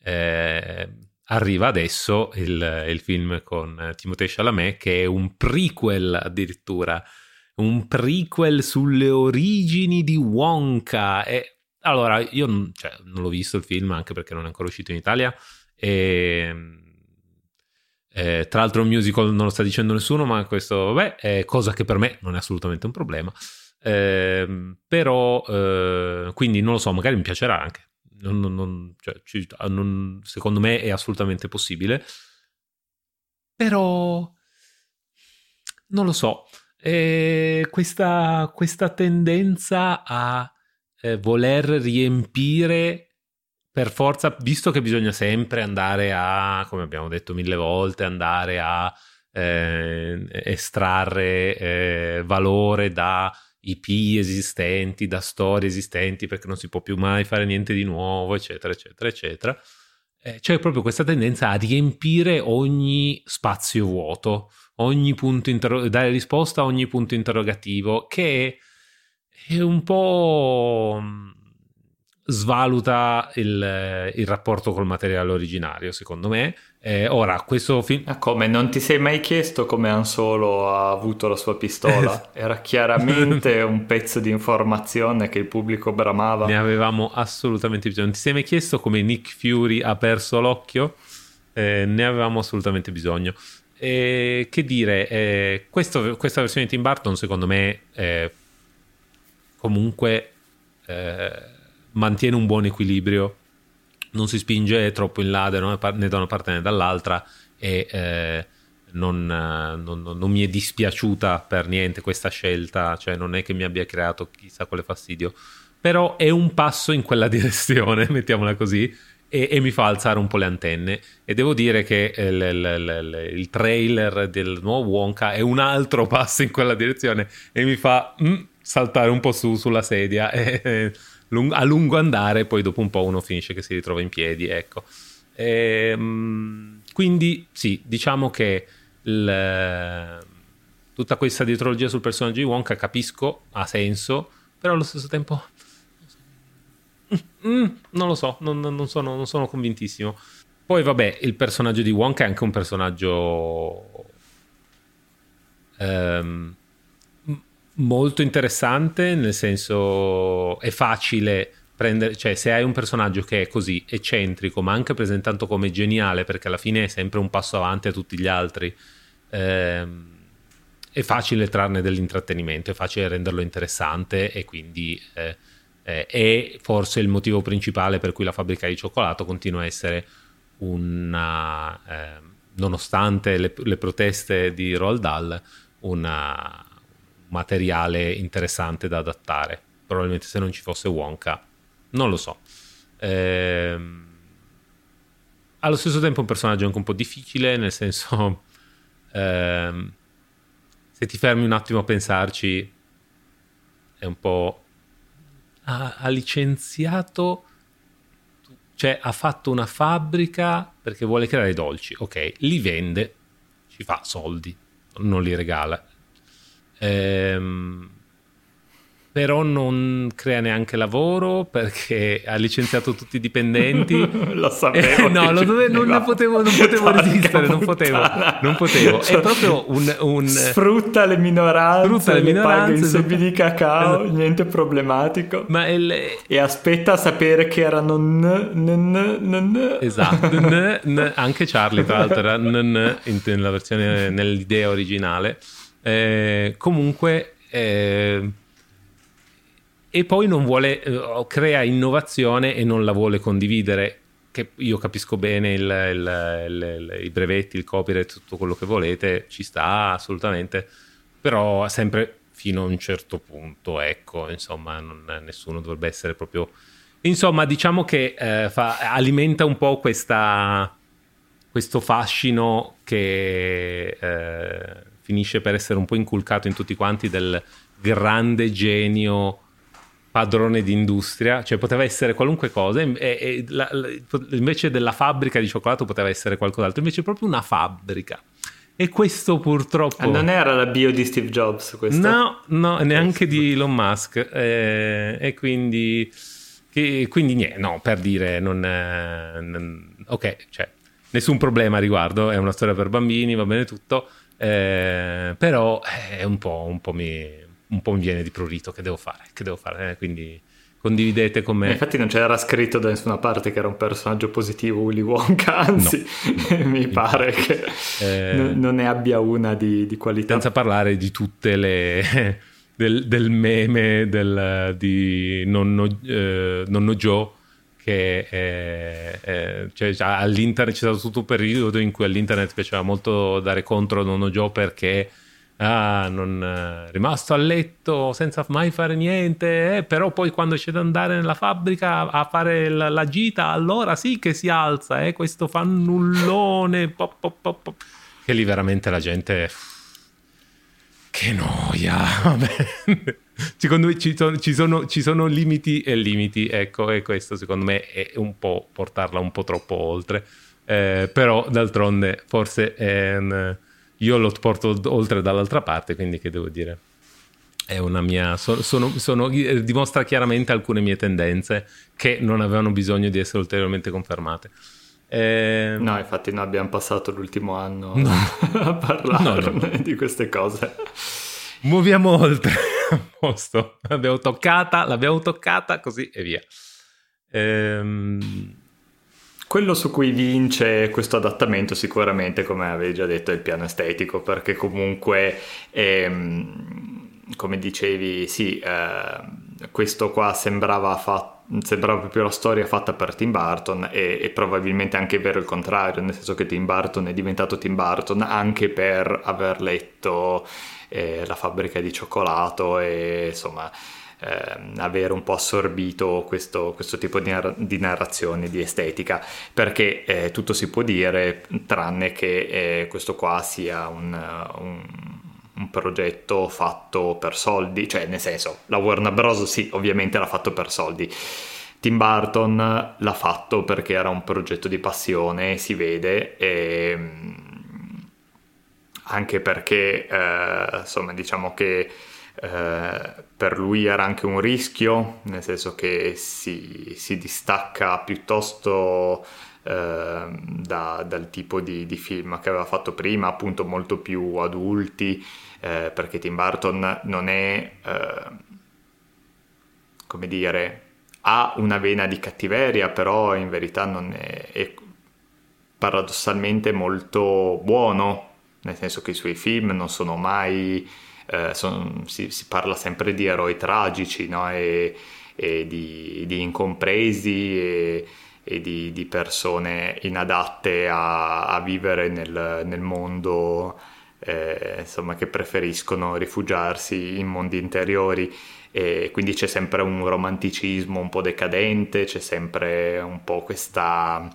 eh, arriva adesso il, il, film con Timothée Chalamet che è un prequel addirittura, un prequel sulle origini di Wonka. E, allora, io cioè, non l'ho visto il film anche perché non è ancora uscito in Italia e... Eh, tra l'altro un musical non lo sta dicendo nessuno, ma questo vabbè, è cosa che per me non è assolutamente un problema. Eh, però, eh, quindi non lo so, magari mi piacerà anche. Non, non, cioè, non, secondo me è assolutamente possibile. Però non lo so. Eh, questa, questa, tendenza a eh, voler riempire per forza, visto che bisogna sempre andare a, come abbiamo detto mille volte, andare a eh, estrarre eh, valore da IP esistenti, da storie esistenti, perché non si può più mai fare niente di nuovo, eccetera, eccetera, eccetera. Eh, c'è proprio questa tendenza a riempire ogni spazio vuoto, ogni punto interro- dare risposta a ogni punto interrogativo, che è un po' svaluta il, il, rapporto col materiale originario, secondo me. Eh, ora, questo film... Ah, come? Non ti sei mai chiesto come Han Solo ha avuto la sua pistola? Era chiaramente un pezzo di informazione che il pubblico bramava. Ne avevamo assolutamente bisogno. Non ti sei mai chiesto come Nick Fury ha perso l'occhio? Eh, ne avevamo assolutamente bisogno. E, che dire, eh, questo, questa versione di Tim Burton secondo me comunque eh, mantiene un buon equilibrio, non si spinge troppo in là né da una parte né dall'altra e eh, non, non, non, mi è dispiaciuta per niente questa scelta, cioè non è che mi abbia creato chissà quale fastidio, però è un passo in quella direzione, mettiamola così, e, e mi fa alzare un po' le antenne. E devo dire che il, il, il, il trailer del nuovo Wonka è un altro passo in quella direzione e mi fa mm, saltare un po' su sulla sedia. E, a lungo andare, poi dopo un po' uno finisce che si ritrova in piedi, ecco. E, ehm, quindi sì, diciamo che il, tutta questa dietrologia sul personaggio di Wonka capisco, ha senso, però allo stesso tempo mm, non lo so, non, non, sono, non, sono, convintissimo. Poi vabbè, il personaggio di Wonka è anche un personaggio... Um, molto interessante, nel senso è facile prendere, cioè se hai un personaggio che è così eccentrico, ma anche presentato come geniale, perché alla fine è sempre un passo avanti a tutti gli altri, ehm, è facile trarne dell'intrattenimento, è facile renderlo interessante e quindi eh, eh, è forse il motivo principale per cui la fabbrica di cioccolato continua a essere una... Eh, nonostante le, le, proteste di Roald Dahl, un materiale interessante da adattare. Probabilmente se non ci fosse Wonka, non lo so. Ehm, allo stesso tempo un personaggio anche un po' difficile, nel senso, ehm, se ti fermi un attimo a pensarci, è un po'... ha, ha licenziato cioè ha fatto una fabbrica perché vuole creare dolci, ok, li vende, ci fa soldi, non li regala. Ehm, però non crea neanche lavoro perché ha licenziato tutti i dipendenti. lo sapevo. Eh, no, lo dove, non, ne potevo, non potevo resistere, non potevo, non potevo. È proprio un... un sfrutta le minoranze, sfrutta le, minoranze, paga in semi di cacao, esatto. niente problematico. Ma il... E aspetta a sapere che erano n, n, n, n. Esatto, n, n, anche Charlie tra l'altro era n, n, nella versione, nell'idea originale. Eh, comunque... Eh, e poi non vuole, eh, crea innovazione e non la vuole condividere. Che io capisco bene il, il, il, i brevetti, il copyright, tutto quello che volete, ci sta assolutamente, però sempre fino a un certo punto, ecco, insomma, non, nessuno dovrebbe essere proprio... Insomma, diciamo che eh, fa, alimenta un po' questa, questo fascino che eh, finisce per essere un po' inculcato in tutti quanti del grande genio padrone di industria, cioè poteva essere qualunque cosa, e, e la, la, invece della fabbrica di cioccolato poteva essere qualcos'altro, invece proprio una fabbrica. E questo purtroppo... Ah, non era la bio di Steve Jobs questo? No, no, neanche di Elon Musk. Eh, e quindi... Che, quindi niente, no, per dire, non, non, ok, cioè, nessun problema a riguardo, è una storia per bambini, va bene tutto, eh, però è un po', un po' mi, un po' mi viene di prurito che devo fare, che devo fare, eh? quindi condividete con me. Infatti non c'era scritto da nessuna parte che era un personaggio positivo Willy Wonka, anzi no, mi no, pare che eh, n- non ne abbia una di, di, qualità. Senza parlare di tutte le... del, del, meme del, di nonno, eh, nonno Joe che è, è, cioè, all'internet c'è stato tutto un periodo in cui all'internet piaceva molto dare contro nonno Joe perché ah, non eh, rimasto a letto senza mai fare niente, eh, però poi quando c'è da andare nella fabbrica a fare la, la gita, allora sì che si alza, eh, questo fannullone, pop, pop, pop, che lì veramente la gente... Che noia, vabbè. Secondo me ci sono, ci, sono, ci sono, limiti e limiti, ecco, e questo secondo me è un po' portarla un po' troppo oltre. Eh, però d'altronde forse un io lo porto oltre dall'altra parte, quindi che devo dire? È una mia. Sono, sono, sono, dimostra chiaramente alcune mie tendenze che non avevano bisogno di essere ulteriormente confermate. Eh... No, infatti, noi abbiamo passato l'ultimo anno no. a parlare no, no. di queste cose. Muoviamo oltre. A posto. L'abbiamo toccata, l'abbiamo toccata, così e via. Ehm quello su cui vince questo adattamento sicuramente, come avevi già detto, è il piano estetico, perché comunque, ehm, come dicevi, sì, eh, questo qua sembrava fatto sembrava proprio la storia fatta per Tim Burton e, e, probabilmente anche vero il contrario, nel senso che Tim Burton è diventato Tim Burton anche per aver letto eh, La fabbrica di cioccolato e insomma eh, avere un po' assorbito questo, questo tipo di, narra- di, narrazione, di estetica, perché eh, tutto si può dire tranne che eh, questo qua sia un, un, un, progetto fatto per soldi, cioè nel senso la Warner Bros. sì, ovviamente l'ha fatto per soldi. Tim Burton l'ha fatto perché era un progetto di passione, si vede, e anche perché eh, insomma diciamo che eh, per lui era anche un rischio, nel senso che si, si distacca piuttosto eh, da, dal tipo di, di, film che aveva fatto prima, appunto molto più adulti, eh, perché Tim Burton non è, eh, come dire, ha una vena di cattiveria, però in verità non è, è paradossalmente molto buono, nel senso che i suoi film non sono mai eh, son, si, si, parla sempre di eroi tragici no? e, e di, di, incompresi e, e di, di persone inadatte a, a vivere nel, nel mondo, eh, insomma, che preferiscono rifugiarsi in mondi interiori e quindi c'è sempre un romanticismo un po' decadente, c'è sempre un po' questa,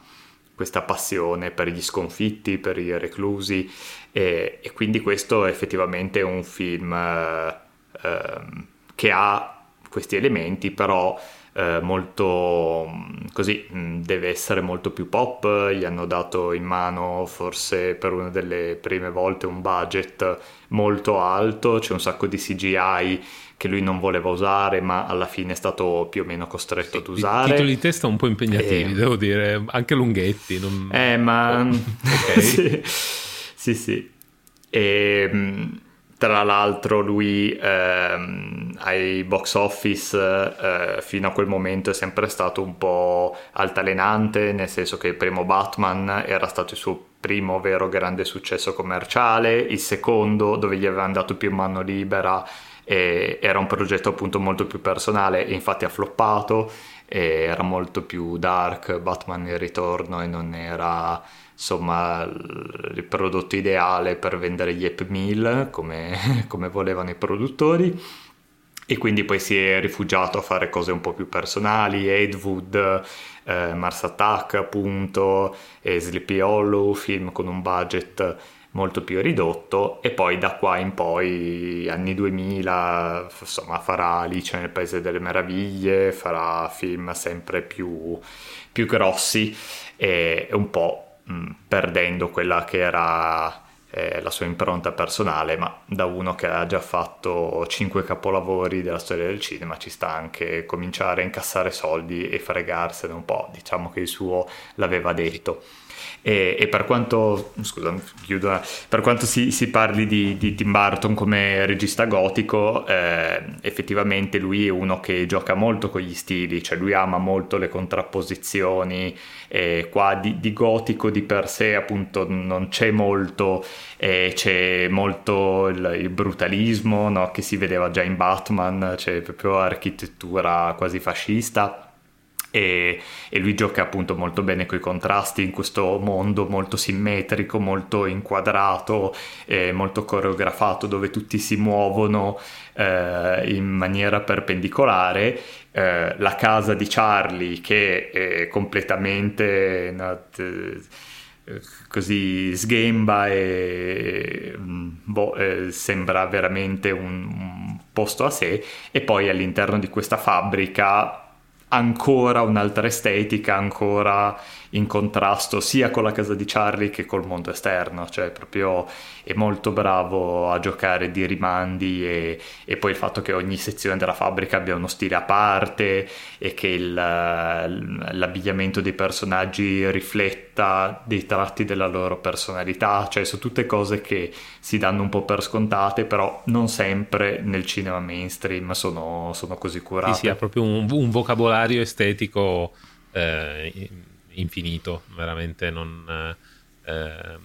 questa passione per gli sconfitti, per i reclusi e, e quindi questo effettivamente è un film eh, ehm, che ha questi elementi però eh, molto così mm, deve essere molto più pop gli hanno dato in mano forse per una delle prime volte un budget molto alto c'è un sacco di CGI che lui non voleva usare ma alla fine è stato più o meno costretto ad usare. titoli di testa un po' impegnativi e... devo dire anche lunghetti non... eh ma oh, okay. sì, sì sì. E mm, tra l'altro lui ehm, ai box office eh, fino a quel momento è sempre stato un po' altalenante, nel senso che il primo Batman era stato il suo primo vero grande successo commerciale, il secondo dove gli avevano dato più mano libera era un progetto appunto molto più personale e infatti ha floppato, era molto più dark, Batman il ritorno e non era insomma il prodotto ideale per vendere gli app meal come, come volevano i produttori. E quindi poi si è rifugiato a fare cose un po' più personali, Ed Wood, eh, Mars Attack appunto, e Sleepy Hollow, film con un budget molto più ridotto e poi da qua in poi anni 2000 insomma farà Alice nel Paese delle Meraviglie, farà film sempre più, più grossi e un po' mh, perdendo quella che era eh, la sua impronta personale, ma da uno che ha già fatto cinque capolavori della storia del cinema ci sta anche cominciare a incassare soldi e fregarsene un po', diciamo che il suo l'aveva detto. E, e per quanto, scusa, chiudo, per quanto si, si parli di, di, Tim Burton come regista gotico, eh, effettivamente lui è uno che gioca molto con gli stili, cioè lui ama molto le contrapposizioni, eh, qua di, di, gotico di per sé appunto non c'è molto, eh, c'è molto il, il brutalismo no? che si vedeva già in Batman, c'è proprio architettura quasi fascista e, e, lui gioca appunto molto bene con i contrasti in questo mondo molto simmetrico, molto inquadrato, eh, molto coreografato dove tutti si muovono eh, in maniera perpendicolare. Eh, la casa di Charlie che è completamente not, eh, così sghemba e mm, boh, eh, sembra veramente un, un posto a sé e poi all'interno di questa fabbrica ancora un'altra estetica, ancora in contrasto sia con la casa di Charlie che col mondo esterno, cioè proprio è molto bravo a giocare di rimandi e, e poi il fatto che ogni sezione della fabbrica abbia uno stile a parte e che il, l'abbigliamento dei personaggi rifletta dei tratti della loro personalità, cioè sono tutte cose che si danno un po' per scontate, però non sempre nel cinema mainstream sono, sono così curate. Sì, sì, ha proprio un, un vocabolario estetico eh, infinito, veramente non, eh,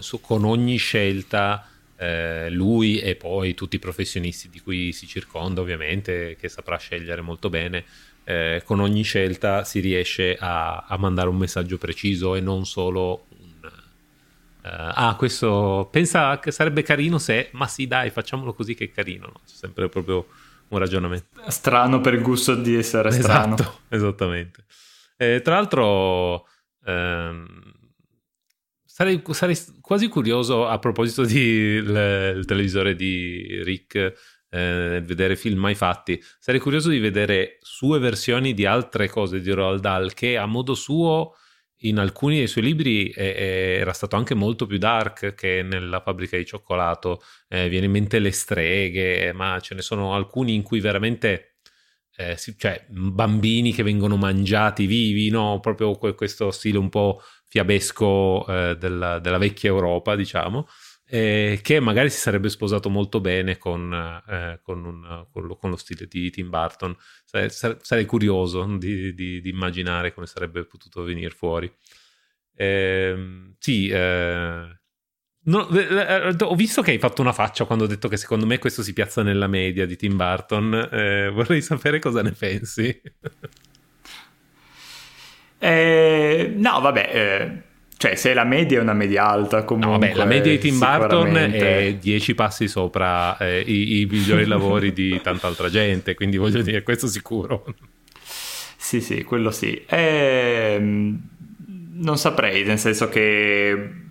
su, con ogni scelta eh, lui e poi tutti i professionisti di cui si circonda ovviamente, che saprà scegliere molto bene, eh, con ogni scelta si riesce a, a, mandare un messaggio preciso e non solo un... Uh, ah, questo pensa che sarebbe carino se, ma sì, dai, facciamolo così che è carino. No? C'è sempre proprio un ragionamento. Strano per il gusto di essere esatto, strano. Esattamente. Eh, tra l'altro, ehm, sarei, sarei, quasi curioso a proposito del televisore di Rick. Eh, vedere film mai fatti, sarei curioso di vedere sue versioni di altre cose di Roald Dahl che a modo suo in alcuni dei suoi libri eh, era stato anche molto più dark che nella fabbrica di cioccolato. Eh, viene in mente le streghe, ma ce ne sono alcuni in cui veramente eh, cioè bambini che vengono mangiati vivi, no? Proprio questo stile un po' fiabesco eh, della, della, vecchia Europa, diciamo, eh, che magari si sarebbe sposato molto bene con, eh, con, un, con, lo, con lo, stile di Tim Burton. Sarei, sarei curioso di, di, di, immaginare come sarebbe potuto venire fuori. Ehm, sì, eh, No, eh, eh, ho visto che hai fatto una faccia quando ho detto che secondo me questo si piazza nella media di Tim Burton. Eh, vorrei sapere cosa ne pensi. Eh, no, vabbè, eh, cioè se la media è una media alta comunque... No, vabbè, la media di Tim Burton è 10 passi sopra eh, i, i migliori lavori di tanta altra gente, quindi voglio dire, questo sicuro. Sì, sì, quello sì. Eh, non saprei, nel senso che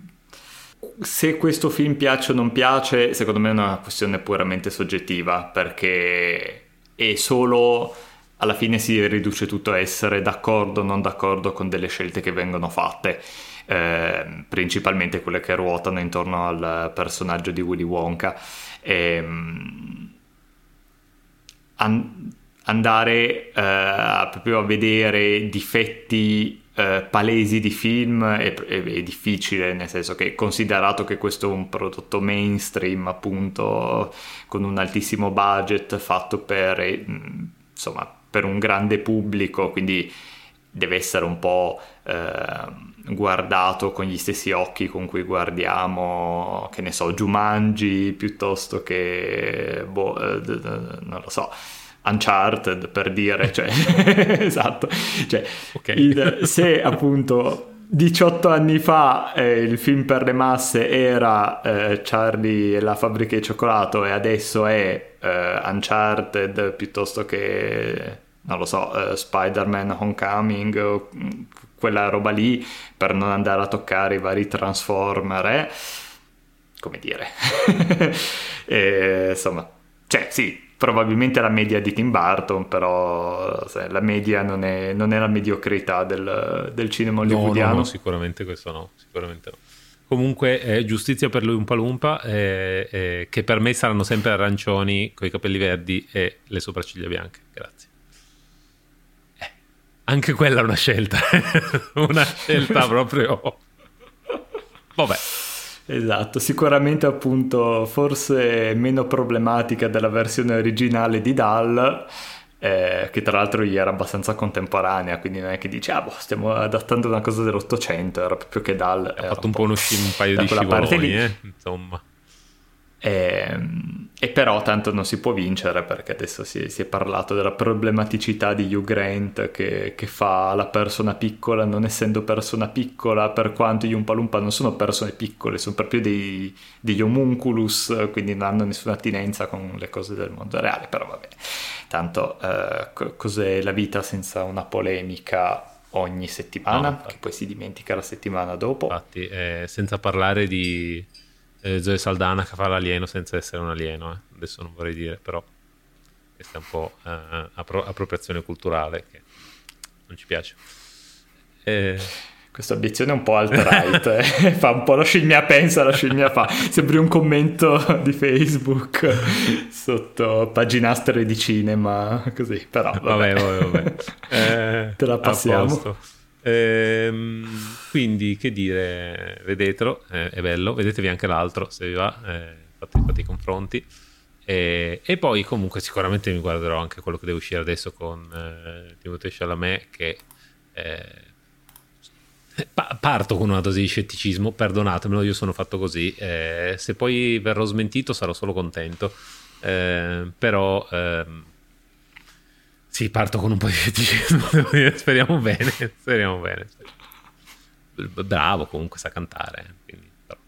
se questo film piace o non piace, secondo me è una questione puramente soggettiva, perché è solo alla fine si riduce tutto a essere d'accordo o non d'accordo con delle scelte che vengono fatte. Eh, principalmente quelle che ruotano intorno al personaggio di Willy Wonka. E, an- andare eh, proprio a vedere difetti eh, palesi di film è, è, è, difficile, nel senso che considerato che questo è un prodotto mainstream, appunto, con un altissimo budget fatto per, eh, insomma, per un grande pubblico, quindi deve essere un po' eh, guardato con gli stessi occhi con cui guardiamo, che ne so, Jumanji piuttosto che, boh, eh, non lo so, Uncharted per dire, cioè, esatto, cioè, okay. il, se appunto 18 anni fa eh, il film per le masse era eh, Charlie e la fabbrica di cioccolato e adesso è eh, Uncharted piuttosto che, non lo so, eh, Spider-Man Homecoming, quella roba lì, per non andare a toccare i vari Transformer, eh? come dire, e, insomma, cioè sì, probabilmente la media di Tim Burton, però sai, la media non è, non è la mediocrità del, del cinema hollywoodiano. No, no, no, sicuramente questo no, sicuramente no. Comunque, eh, giustizia per lui un palumpa, eh, eh, che per me saranno sempre arancioni con i capelli verdi e le sopracciglia bianche. Grazie. Eh, anche quella è una scelta, una scelta proprio... Vabbè. Esatto, sicuramente appunto forse meno problematica della versione originale di Dal, eh, che tra l'altro gli era abbastanza contemporanea, quindi non è che dici, ah boh, stiamo adattando una cosa dell'Ottocento, era proprio che Dal... Ha fatto un po' uno sci- un paio di scivoloni, eh, insomma. E, ehm, e, però tanto non si può vincere perché adesso si, si è parlato della problematicità di Hugh Grant che, che, fa la persona piccola non essendo persona piccola per quanto gli Umpalumpa non sono persone piccole, sono proprio dei, degli homunculus quindi non hanno nessuna attinenza con le cose del mondo reale, però va bene. Tanto eh, cos'è la vita senza una polemica ogni settimana, no, che poi si dimentica la settimana dopo. Infatti, eh, senza parlare di eh, Zoe Saldana che fa l'alieno senza essere un alieno, eh. adesso non vorrei dire, però questa è un po' eh, appro- appropriazione culturale che non ci piace. Eh... Questa obiezione è un po' alt-right, eh. fa un po' la scimmia pensa, la scimmia fa. Sembri un commento di Facebook sotto paginastre di cinema, così, però vabbè, vabbè, vabbè, vabbè. Eh, te la passiamo. Ehm, quindi, che dire, vedetelo, eh, è bello, vedetevi anche l'altro se vi va, eh, fate, fate, i confronti. E, e, poi comunque sicuramente mi guarderò anche quello che deve uscire adesso con eh, Timothée Chalamet che eh, pa- parto con una dose di scetticismo, perdonatemelo, io sono fatto così, eh, se poi verrò smentito sarò solo contento, eh, però... Ehm, sì, parto con un po' di feticismo, speriamo bene, speriamo bene. Bravo comunque sa cantare, quindi, però.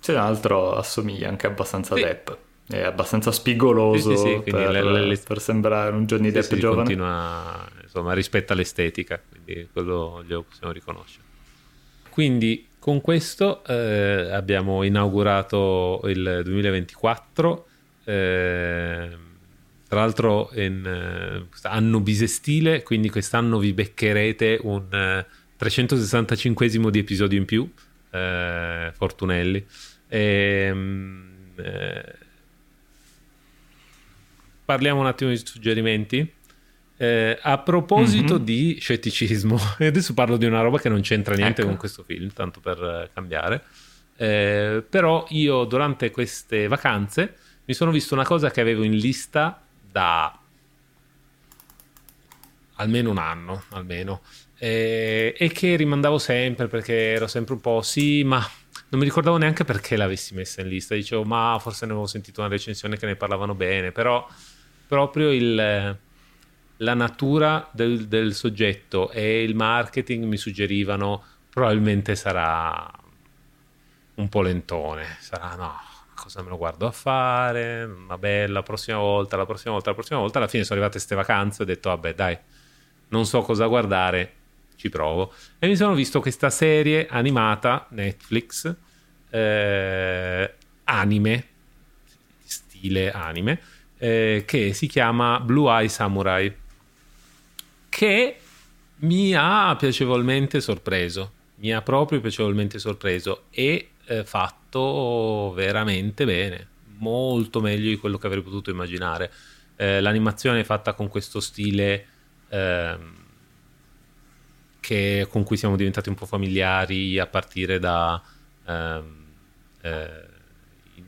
C'è un altro assomiglia anche abbastanza sì. Depp. È abbastanza spigoloso sì, sì, per, le, le, le... per, sembrare un Johnny Depp giovane. Continua, insomma, rispetta l'estetica, quindi quello glielo possiamo riconoscere. Quindi con questo eh, abbiamo inaugurato il 2024. Eh, tra l'altro in uh, anno bisestile, quindi quest'anno vi beccherete un uh, 365 di episodio in più, uh, Fortunelli. E, um, parliamo un attimo di suggerimenti. a proposito mm-hmm. di scetticismo, adesso parlo di una roba che non c'entra niente ecco. con questo film, tanto per cambiare. però io durante queste vacanze mi sono visto una cosa che avevo in lista da almeno un anno, almeno, e, e, che rimandavo sempre perché ero sempre un po' sì, ma non mi ricordavo neanche perché l'avessi messa in lista. Dicevo, ma forse ne avevo sentito una recensione che ne parlavano bene, però proprio il, la natura del, del soggetto e il marketing mi suggerivano probabilmente sarà un po' lentone, sarà no, cosa me lo guardo a fare, vabbè la prossima volta, la prossima volta, la prossima volta, alla fine sono arrivate queste vacanze e ho detto vabbè dai, non so cosa guardare, ci provo. E mi sono visto questa serie animata Netflix, eh, anime, stile anime, eh, che si chiama Blue Eye Samurai, che mi ha piacevolmente sorpreso, mi ha proprio piacevolmente sorpreso e eh, fatto veramente bene, molto meglio di quello che avrei potuto immaginare. Eh, l'animazione è fatta con questo stile ehm, che, con cui siamo diventati un po' familiari a partire da ehm, eh,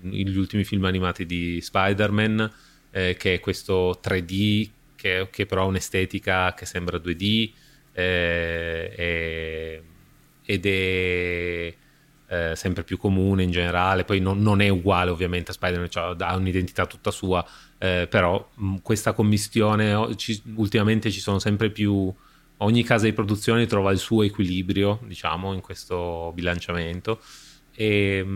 gli ultimi film animati di Spider-Man, eh, che è questo 3D che, che, però ha un'estetica che sembra 2D eh, e, ed è eh, sempre più comune in generale, poi non, non è uguale ovviamente a Spider-Man, cioè, ha un'identità tutta sua, eh, però mh, questa commistione, ci, ultimamente ci sono sempre più, ogni casa di produzione trova il suo equilibrio, diciamo, in questo bilanciamento. E,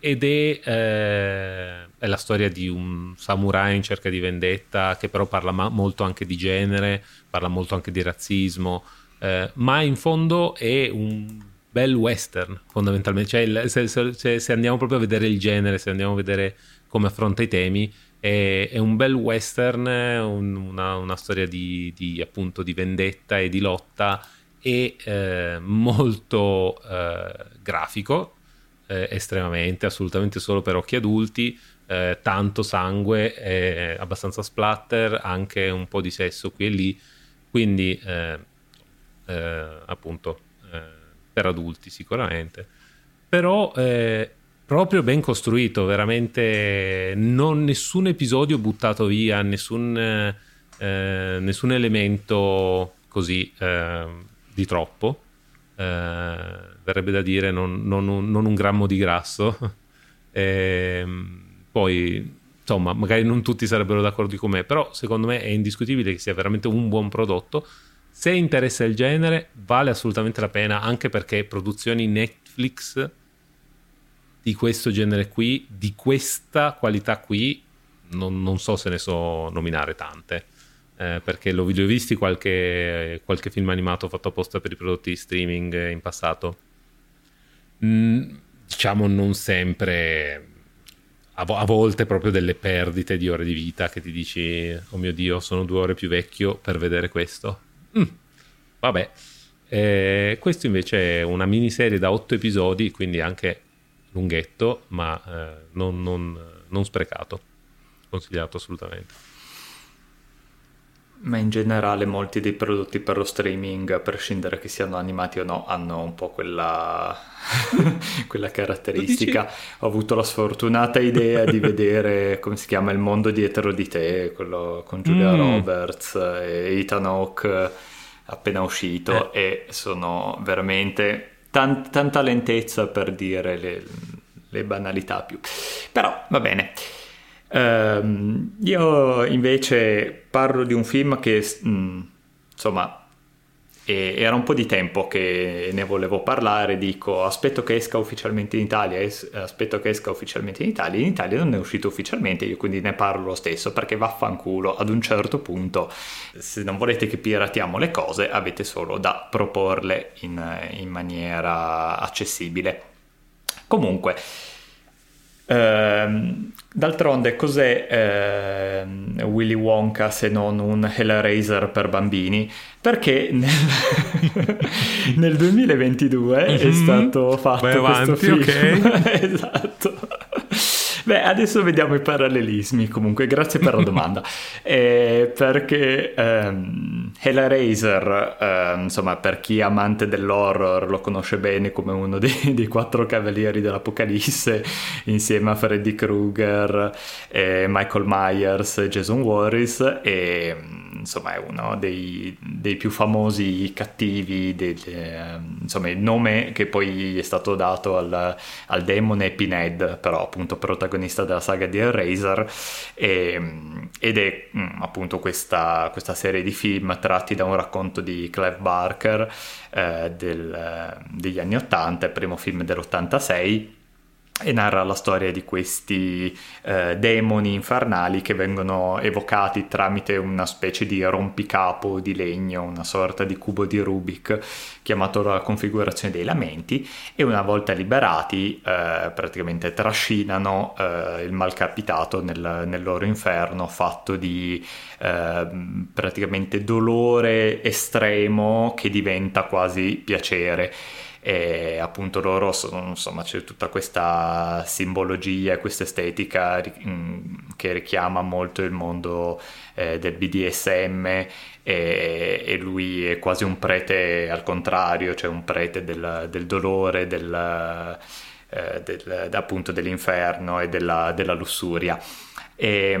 ed è, eh, è, la storia di un samurai in cerca di vendetta che però parla ma- molto anche di genere, parla molto anche di razzismo, eh, ma in fondo è un bel western fondamentalmente, cioè, il, se, se, se, andiamo proprio a vedere il genere, se andiamo a vedere come affronta i temi, è, è un bel western, un, una, una, storia di, di, appunto di vendetta e di lotta e eh, molto eh, grafico, eh, estremamente, assolutamente solo per occhi adulti, eh, tanto sangue, abbastanza splatter, anche un po' di sesso qui e lì, quindi eh, eh, appunto per adulti sicuramente, però eh, proprio ben costruito, veramente non nessun episodio buttato via, nessun, eh, nessun elemento così eh, di troppo, eh, verrebbe da dire non, non, non, un, grammo di grasso. Ehm, poi insomma, magari non tutti sarebbero d'accordo con me, però secondo me è indiscutibile che sia veramente un buon prodotto se interessa il genere, vale assolutamente la pena, anche perché produzioni Netflix di questo genere qui, di questa qualità qui, non, non so se ne so nominare tante. Eh, perché l'ho, li ho visti qualche, qualche, film animato fatto apposta per i prodotti streaming in passato. Mm, diciamo non sempre, a, a, volte proprio delle perdite di ore di vita che ti dici, oh mio Dio, sono due ore più vecchio per vedere questo. Mm, vabbè, eh, questo invece è una miniserie da otto episodi, quindi anche lunghetto, ma eh, non, non, non sprecato. Consigliato assolutamente ma in generale molti dei prodotti per lo streaming, a prescindere che siano animati o no, hanno un po' quella, quella caratteristica. Ho avuto la sfortunata idea di vedere, come si chiama, Il mondo dietro di te, quello con Julia mm. Roberts e Ethan Hawke appena uscito eh. e sono veramente tan- tanta lentezza per dire le, le banalità più. Però va bene. Uh, io invece parlo di un film che mh, mm, insomma era un po' di tempo che ne volevo parlare, dico aspetto che esca ufficialmente in Italia, es- aspetto che esca ufficialmente in Italia, in Italia non è uscito ufficialmente, io quindi ne parlo lo stesso perché vaffanculo ad un certo punto, se non volete che piratiamo le cose avete solo da proporle in, in maniera accessibile. Comunque, Ehm, d'altronde cos'è eh, Willy Wonka se non un Hellraiser per bambini? Perché nel, nel 2022 mm-hmm. è mhm. stato fatto Vai avanti, questo film. Ok. esatto. Beh, adesso vediamo i parallelismi. Comunque, grazie per la domanda. eh, perché ehm, Hellraiser, eh, insomma, per chi è amante dell'horror, lo conosce bene come uno dei, dei quattro cavalieri dell'Apocalisse, insieme a Freddy Krueger, eh, Michael Myers Jason Warris. E insomma, è uno dei, dei più famosi cattivi. Del, ehm, insomma, il nome che poi è stato dato al, al demone è però appunto protagonista della saga di Hellraiser, e, ed è mm, appunto questa, questa, serie di film tratti da un racconto di Clive Barker eh, del, degli anni 80, il primo film dell'86 e narra la storia di questi eh, demoni infernali che vengono evocati tramite una specie di rompicapo di legno, una sorta di cubo di Rubik chiamato la configurazione dei lamenti e una volta liberati eh, praticamente trascinano eh, il malcapitato nel, nel, loro inferno fatto di ehm, praticamente dolore estremo che diventa quasi piacere e appunto loro sono, insomma c'è tutta questa simbologia, questa estetica che richiama molto il mondo eh, del BDSM e, e, lui è quasi un prete al contrario, cioè un prete del, del dolore, del, eh, del, appunto dell'inferno e della, della lussuria. E,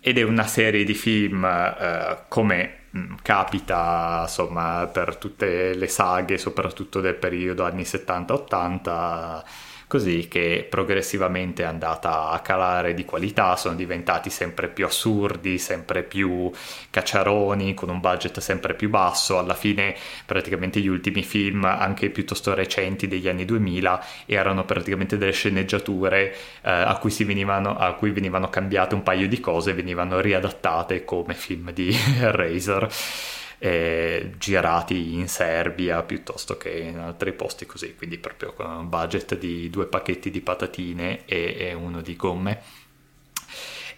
ed è una serie di film eh, come capita insomma per tutte le saghe soprattutto del periodo anni 70-80 così che progressivamente è andata a calare di qualità, sono diventati sempre più assurdi, sempre più cacciaroni, con un budget sempre più basso, alla fine praticamente gli ultimi film, anche piuttosto recenti degli anni 2000, erano praticamente delle sceneggiature eh, a, cui venivano, a cui venivano cambiate un paio di cose e venivano riadattate come film di Razer eh, girati in Serbia piuttosto che in altri posti così, quindi proprio con un budget di due pacchetti di patatine e, e uno di gomme.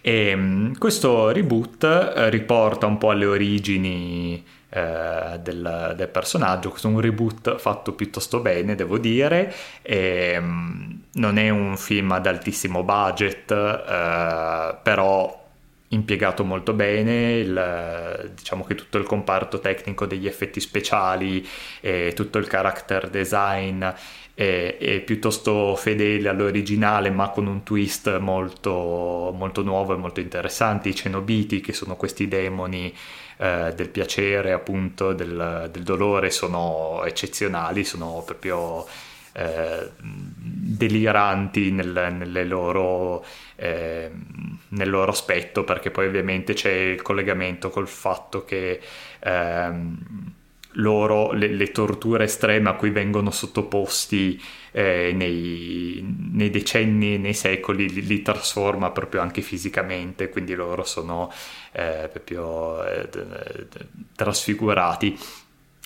E, ehm, questo reboot eh, riporta un po' alle origini eh, del, del, personaggio. Questo è un reboot fatto piuttosto bene, devo dire. E, ehm, non è un film ad altissimo budget, eh, però impiegato molto bene, il, diciamo che tutto il comparto tecnico degli effetti speciali e tutto il character design è, è piuttosto fedele all'originale ma con un twist molto, molto nuovo e molto interessante, i cenobiti che sono questi demoni eh, del piacere appunto del, del dolore sono eccezionali, sono proprio eh, deliranti nel, loro, eh, nel loro aspetto perché poi ovviamente c'è il collegamento col fatto che ehm, loro le, le, torture estreme a cui vengono sottoposti eh, nei, nei, decenni, nei secoli, li, li, trasforma proprio anche fisicamente, quindi loro sono eh, proprio eh, trasfigurati.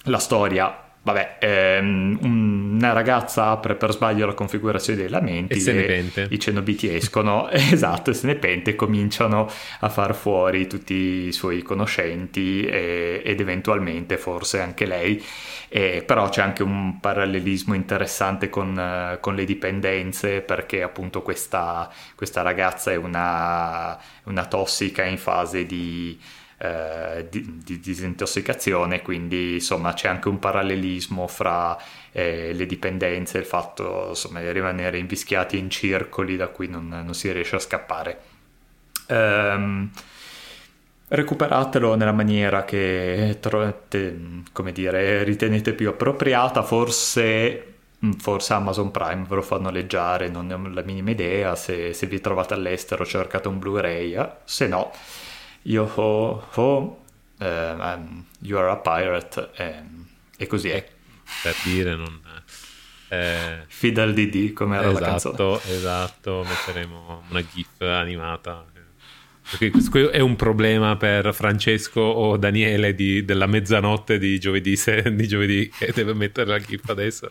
La storia Vabbè, ehm, una ragazza apre per sbaglio la configurazione dei lamenti e, se ne pente. i cenobiti escono, esatto, e se ne pente e cominciano a far fuori tutti i suoi conoscenti e, ed eventualmente forse anche lei. E, però c'è anche un parallelismo interessante con, con le dipendenze perché appunto questa, questa ragazza è una, una tossica in fase di eh, di, di, disintossicazione, quindi insomma c'è anche un parallelismo fra eh, le dipendenze e il fatto insomma, di rimanere invischiati in circoli da cui non, non si riesce a scappare. Um, recuperatelo nella maniera che trovate, come dire, ritenete più appropriata, forse forse Amazon Prime ve lo fa noleggiare, non ne ho la minima idea, se, se vi trovate all'estero cercate un Blu-ray, eh? se no yo ho ho, um, you are a pirate, um, e così è. Per dire, non... Eh, Fidel DD come era esatto, la canzone. Esatto, metteremo una gif animata. Perché questo è un problema per Francesco o Daniele di, della mezzanotte di giovedì, se, di giovedì che deve mettere la gif adesso.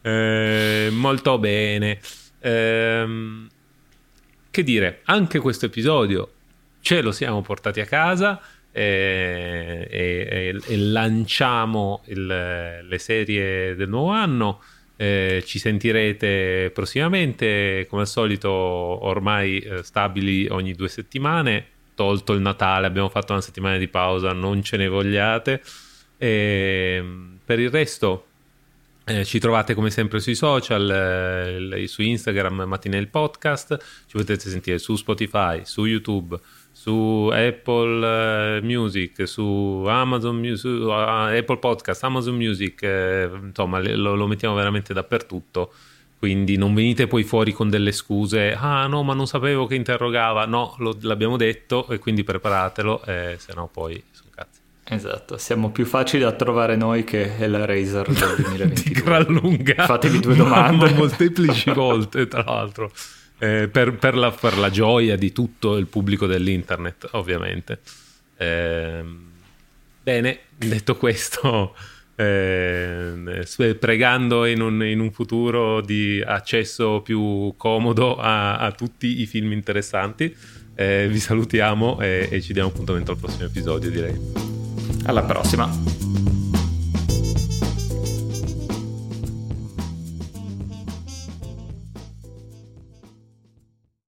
Eh, molto bene. Eh, che dire, anche questo episodio ce lo siamo portati a casa e, e, e lanciamo il, le serie del nuovo anno. Eh, ci sentirete prossimamente, come al solito, ormai eh, stabili ogni due settimane. Tolto il Natale, abbiamo fatto una settimana di pausa, non ce ne vogliate. E, per il resto, eh, ci trovate come sempre sui social, eh, su Instagram, Mattinel Podcast. Ci potete sentire su Spotify, su YouTube su Apple eh, Music, su Amazon su uh, Apple Podcast, Amazon Music, eh, insomma lo, lo, mettiamo veramente dappertutto quindi non venite poi fuori con delle scuse, ah no ma non sapevo che interrogava, no lo, l'abbiamo detto e quindi preparatelo, eh, se no poi sono cazzi. Esatto, siamo più facili da trovare noi che la Razer del 2022. Di gran lunga. Fatevi due domande. molteplici volte tra l'altro, eh, per, per, la, per, la, gioia di tutto il pubblico dell'internet ovviamente. Eh, bene, detto questo eh, pregando in un, in un, futuro di accesso più comodo a, a tutti i film interessanti. Eh, vi salutiamo e, e ci diamo appuntamento al prossimo episodio, direi. Alla prossima.